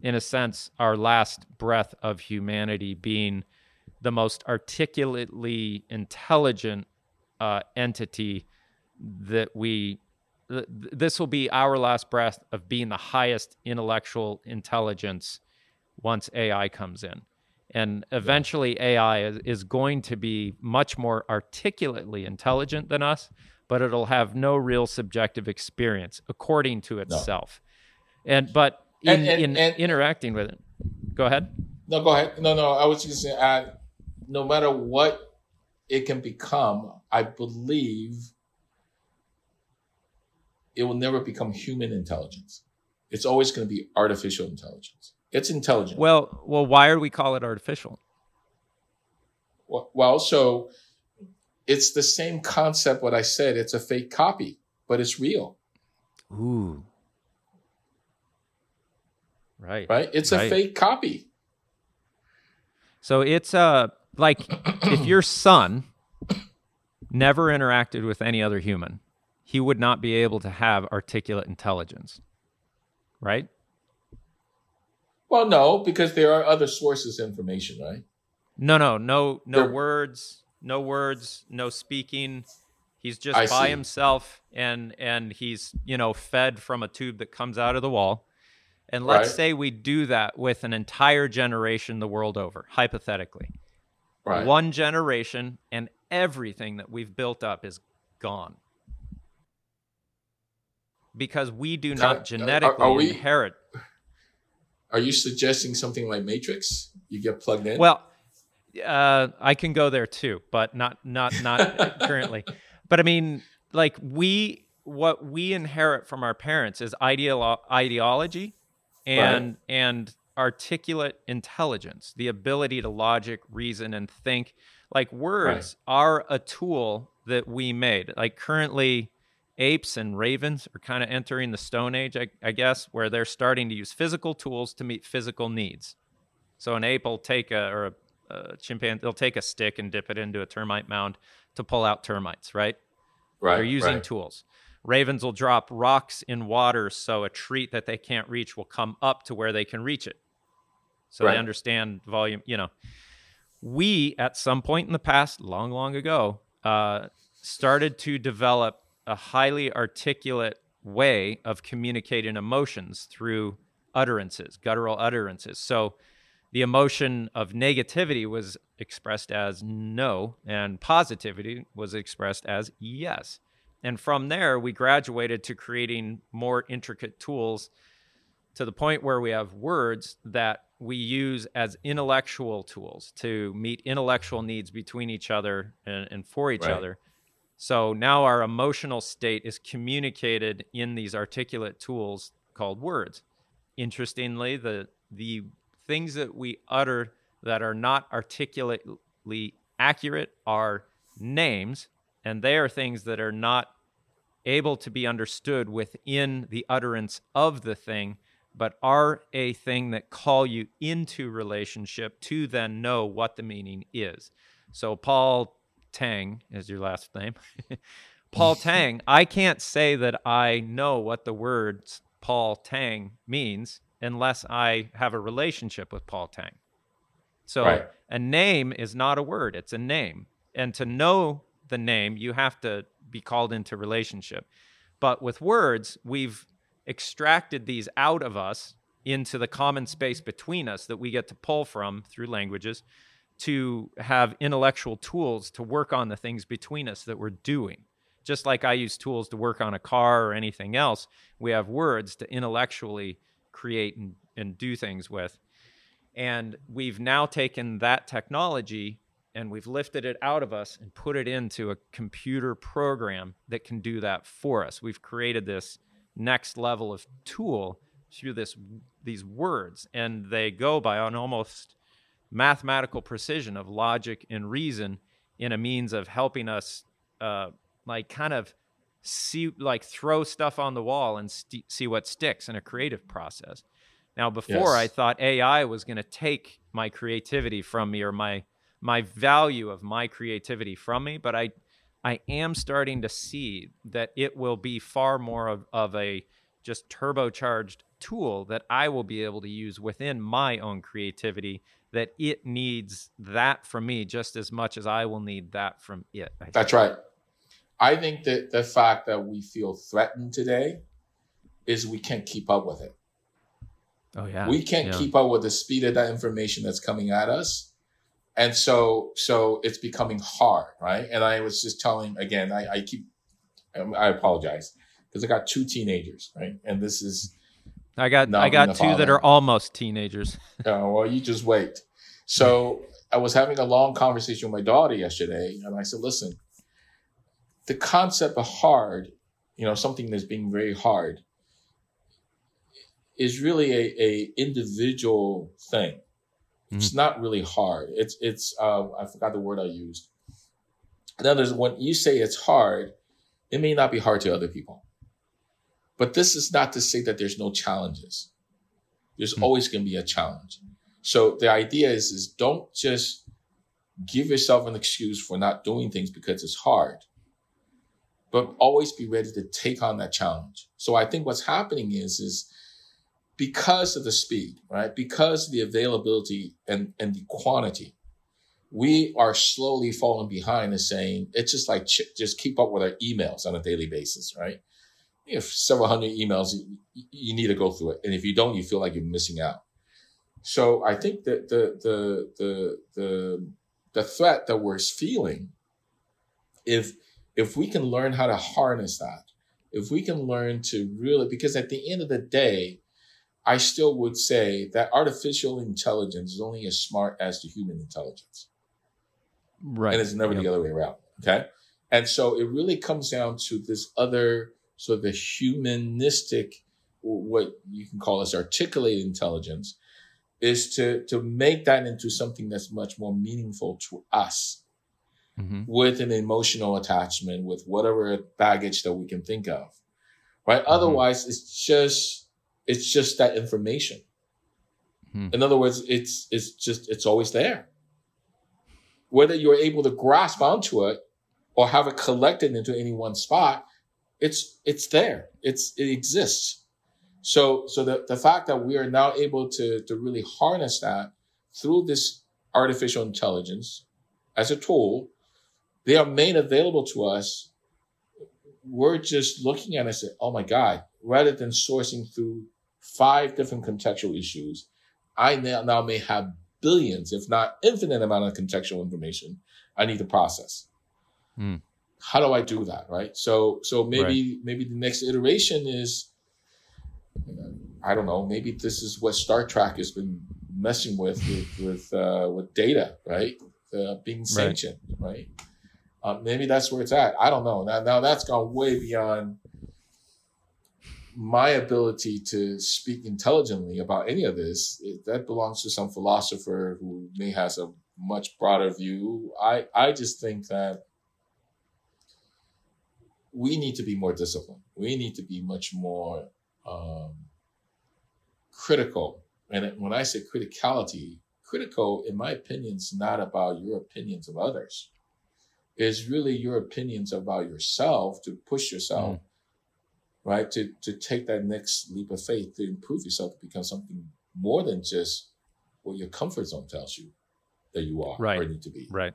in a sense our last breath of humanity being the most articulately intelligent uh, entity that we this will be our last breath of being the highest intellectual intelligence once AI comes in. And eventually, AI is, is going to be much more articulately intelligent than us, but it'll have no real subjective experience according to itself. No. And but in, and, and, in and, interacting with it, go ahead. No, go ahead. No, no, I was just going to add. No matter what it can become, I believe it will never become human intelligence. It's always going to be artificial intelligence. It's intelligent. Well, well, why do we call it artificial? Well, so it's the same concept. What I said, it's a fake copy, but it's real. Ooh. Right. Right. It's right. a fake copy. So it's uh like if your son never interacted with any other human, he would not be able to have articulate intelligence. Right? Well, no, because there are other sources of information, right? No, no, no, no there... words, no words, no speaking. He's just I by see. himself and and he's, you know, fed from a tube that comes out of the wall. And let's right. say we do that with an entire generation the world over, hypothetically. Right. One generation and everything that we've built up is gone because we do not genetically uh, are, are we, inherit. Are you suggesting something like Matrix? You get plugged in. Well, uh, I can go there too, but not not not currently. But I mean, like we what we inherit from our parents is ideolo- ideology and right. and articulate intelligence, the ability to logic, reason, and think. Like words right. are a tool that we made. Like currently, apes and ravens are kind of entering the stone age I, I, guess where they're starting to use physical tools to meet physical needs. So an ape will take a or a, a chimpanzee they'll take a stick and dip it into a termite mound to pull out termites right? Right they're using right. tools. Ravens will drop rocks in water so a treat that they can't reach will come up to where they can reach it. So right. they understand volume you know. We at some point in the past long long ago uh, started to develop a highly articulate way of communicating emotions through utterances, guttural utterances. So the emotion of negativity was expressed as no, and positivity was expressed as yes. And from there, we graduated to creating more intricate tools to the point where we have words that we use as intellectual tools to meet intellectual needs between each other and, and for each right. other. So now our emotional state is communicated in these articulate tools called words. Interestingly, the the things that we utter that are not articulately accurate are names, and they are things that are not able to be understood within the utterance of the thing but are a thing that call you into relationship to then know what the meaning is. So Paul Tang is your last name. Paul Tang, I can't say that I know what the words Paul Tang means unless I have a relationship with Paul Tang. So right. a name is not a word, it's a name. And to know the name, you have to be called into relationship. But with words, we've extracted these out of us into the common space between us that we get to pull from through languages to have intellectual tools to work on the things between us that we're doing. Just like I use tools to work on a car or anything else, we have words to intellectually create and, and do things with. And we've now taken that technology and we've lifted it out of us and put it into a computer program that can do that for us. We've created this next level of tool through this these words and they go by an almost mathematical precision of logic and reason in a means of helping us uh, like kind of see like throw stuff on the wall and st- see what sticks in a creative process now before yes. i thought ai was going to take my creativity from me or my my value of my creativity from me, but I I am starting to see that it will be far more of, of a just turbocharged tool that I will be able to use within my own creativity that it needs that from me just as much as I will need that from it. That's right. I think that the fact that we feel threatened today is we can't keep up with it. Oh yeah. We can't yeah. keep up with the speed of that information that's coming at us and so so it's becoming hard right and i was just telling again i, I keep i apologize because i got two teenagers right and this is i got i got two that are almost teenagers oh well you just wait so i was having a long conversation with my daughter yesterday and i said listen the concept of hard you know something that's being very hard is really a, a individual thing Mm-hmm. It's not really hard. It's it's uh, I forgot the word I used. In other words, when you say it's hard, it may not be hard to other people. But this is not to say that there's no challenges. There's mm-hmm. always going to be a challenge. So the idea is is don't just give yourself an excuse for not doing things because it's hard. But always be ready to take on that challenge. So I think what's happening is is because of the speed, right? Because of the availability and, and the quantity, we are slowly falling behind and saying it's just like ch- just keep up with our emails on a daily basis, right? You have several hundred emails, you, you need to go through it, and if you don't, you feel like you're missing out. So I think that the the the the the threat that we're feeling, if if we can learn how to harness that, if we can learn to really, because at the end of the day, I still would say that artificial intelligence is only as smart as the human intelligence. Right. And it's never yep. the other way around. Okay. And so it really comes down to this other of the humanistic, what you can call as articulated intelligence, is to, to make that into something that's much more meaningful to us mm-hmm. with an emotional attachment, with whatever baggage that we can think of. Right. Mm-hmm. Otherwise, it's just, it's just that information. Hmm. In other words, it's it's just it's always there. Whether you're able to grasp onto it or have it collected into any one spot, it's it's there. It's it exists. So so the, the fact that we are now able to to really harness that through this artificial intelligence as a tool, they are made available to us. We're just looking at it and say, oh my God, rather than sourcing through five different contextual issues, I now, now may have billions, if not infinite amount of contextual information I need to process. Hmm. How do I do that? Right. So, so maybe, right. maybe the next iteration is, I don't know, maybe this is what Star Trek has been messing with, with, with, uh, with data, right? Uh, being sentient, right? right? Uh, maybe that's where it's at. I don't know. Now, now that's gone way beyond my ability to speak intelligently about any of this it, that belongs to some philosopher who may has a much broader view i i just think that we need to be more disciplined we need to be much more um, critical. And when I say criticality, critical, in my opinion, is not about your opinions of others. It's really your opinions about yourself to push yourself, mm. right? To to take that next leap of faith to improve yourself to become something more than just what your comfort zone tells you that you are right. or need to be. Right.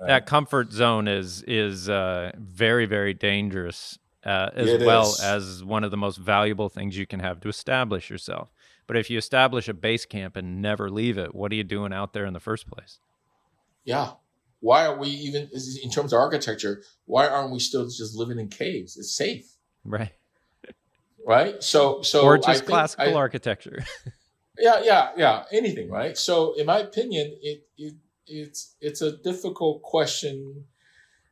Right. That comfort zone is is uh, very very dangerous uh, as it well is. as one of the most valuable things you can have to establish yourself. But if you establish a base camp and never leave it, what are you doing out there in the first place? Yeah. Why are we even, in terms of architecture, why aren't we still just living in caves? It's safe. Right. Right. So, so, or just classical I, architecture. yeah. Yeah. Yeah. Anything. Right. So, in my opinion, it, it, it's, it's a difficult question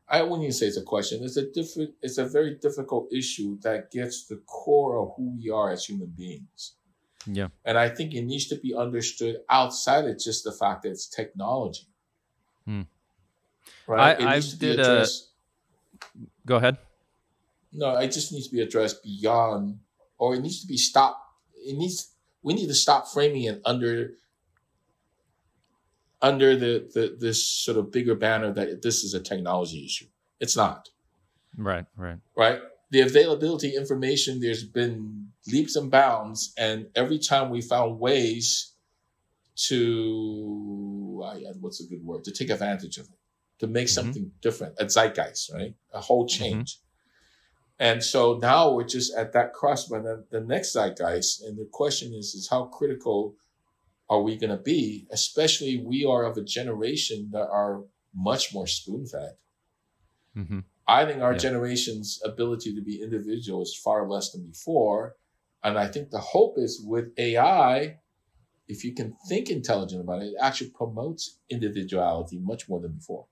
I wouldn't even say it's a question. It's a different. It's a very difficult issue that gets the core of who we are as human beings. Yeah, and I think it needs to be understood outside of just the fact that it's technology. Hmm. Right. I, I did a. Go ahead. No, it just needs to be addressed beyond, or it needs to be stopped. It needs. We need to stop framing it under under the, the this sort of bigger banner that this is a technology issue. It's not. Right, right. Right? The availability information, there's been leaps and bounds, and every time we found ways to what's a good word? To take advantage of it, to make mm-hmm. something different, a zeitgeist, right? A whole mm-hmm. change. Mm-hmm. And so now we're just at that crossroad, the, the next zeitgeist, and the question is, is how critical are we going to be? Especially we are of a generation that are much more spoon fed. Mm-hmm. I think our yeah. generation's ability to be individual is far less than before. And I think the hope is with AI, if you can think intelligent about it, it actually promotes individuality much more than before.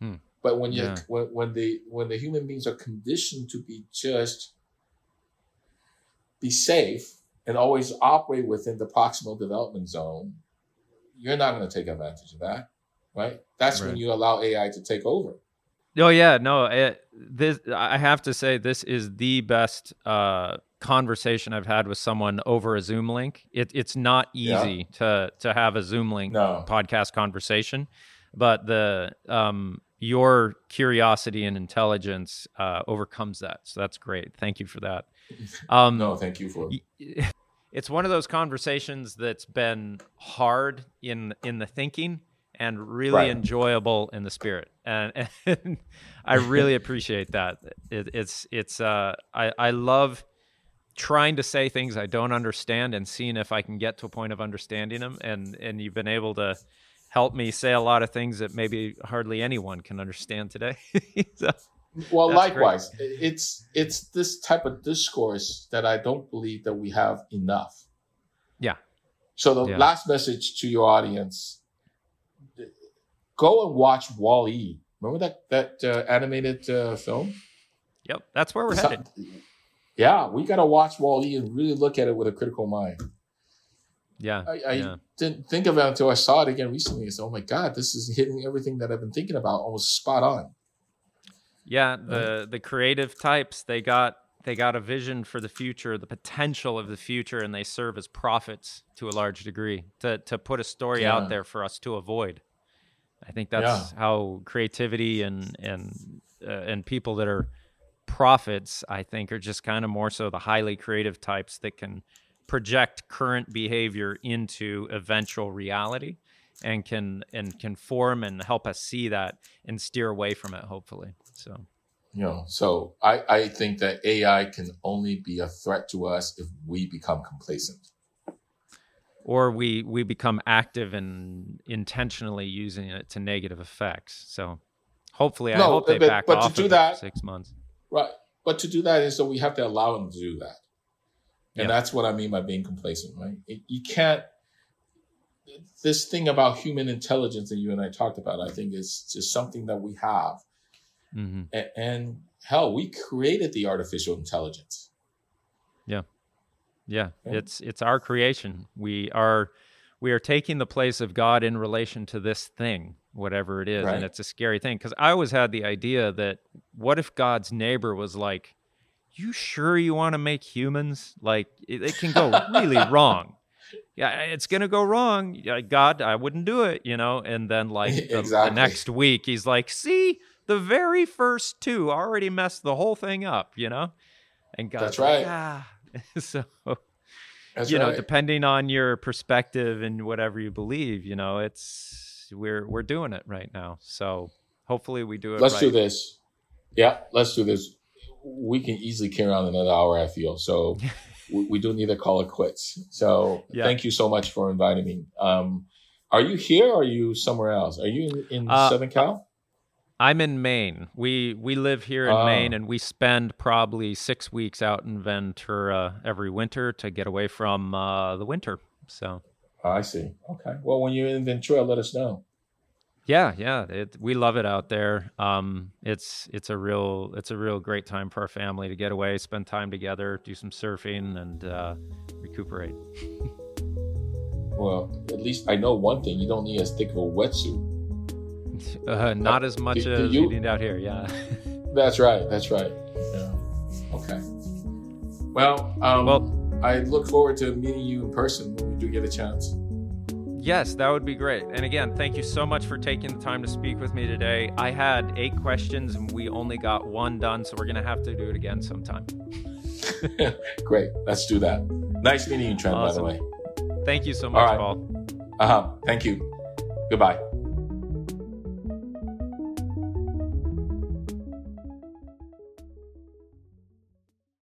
Hmm. But when you yeah. when, when the when the human beings are conditioned to be just be safe and always operate within the proximal development zone, you're not going to take advantage of that, right? That's right. when you allow AI to take over. Oh yeah, no. It, this I have to say, this is the best uh, conversation I've had with someone over a Zoom link. It, it's not easy yeah. to to have a Zoom link no. podcast conversation, but the um, your curiosity and intelligence uh, overcomes that. So that's great. Thank you for that. Um, no, thank you for. It's one of those conversations that's been hard in in the thinking and really right. enjoyable in the spirit, and, and I really appreciate that. It, it's it's uh, I I love trying to say things I don't understand and seeing if I can get to a point of understanding them, and and you've been able to help me say a lot of things that maybe hardly anyone can understand today. so, well, likewise, great. it's it's this type of discourse that I don't believe that we have enough. Yeah. So the yeah. last message to your audience: go and watch Wall E. Remember that that uh, animated uh, film? Yep, that's where we're headed. yeah, we got to watch Wall E and really look at it with a critical mind. Yeah, I, I yeah. didn't think of it until I saw it again recently. I said, "Oh my god, this is hitting everything that I've been thinking about, almost spot on." Yeah, the the creative types they got they got a vision for the future, the potential of the future, and they serve as prophets to a large degree to to put a story yeah. out there for us to avoid. I think that's yeah. how creativity and and uh, and people that are prophets, I think, are just kind of more so the highly creative types that can project current behavior into eventual reality and can and can form and help us see that and steer away from it hopefully so. You know so i i think that ai can only be a threat to us if we become complacent. Or we we become active and intentionally using it to negative effects. So hopefully no, i hope they but, back but off to do that six months. Right but to do that is so we have to allow them to do that. And yep. that's what i mean by being complacent right? It, you can't this thing about human intelligence that you and I talked about, I think is just something that we have. Mm-hmm. And, and hell, we created the artificial intelligence. Yeah. yeah. Yeah. It's it's our creation. We are we are taking the place of God in relation to this thing, whatever it is. Right. And it's a scary thing. Because I always had the idea that what if God's neighbor was like you sure you want to make humans? Like it, it can go really wrong. Yeah, it's gonna go wrong. God, I wouldn't do it, you know. And then like the, Exactly. the next week, he's like, "See, the very first two already messed the whole thing up," you know. And God's That's like, right. "Ah." so That's you know, right. depending on your perspective and whatever you believe, you know, it's we're we're doing it right now. So hopefully we do it. let's right. do this. Yeah, let's do this. We can easily carry on another hour, I feel. So we, we do need to call it quits. So Yeah. thank you so much for inviting me. Um, are you here or are you somewhere else? Are you in, in Uh, Southern Cal? I'm in Maine. We we live here in Oh. Maine, and we spend probably six weeks out in Ventura every winter to get away from uh, the winter. So Oh, I see. Okay. Well, when you're in Ventura, let us know. yeah, yeah, it, we love it out there. Um, it's it's a real it's a real great time for our family to get away, spend time together, do some surfing, and uh, recuperate. Well, at least I know one thing. You don't need as thick of a wetsuit. Uh, not as much do as you- need out here. Yeah. That's right. That's right. Yeah. Okay. Well, um, well, I look forward to meeting you in person when we do get a chance. Yes, that would be great. And again, thank you so much for taking the time to speak with me today. I had eight questions and we only got one done, so we're going to have to do it again sometime. Great. Let's do that. Nice meeting you, Trent, Awesome. by the way. Thank you so much, right. Paul. Uh huh. Thank you. Goodbye.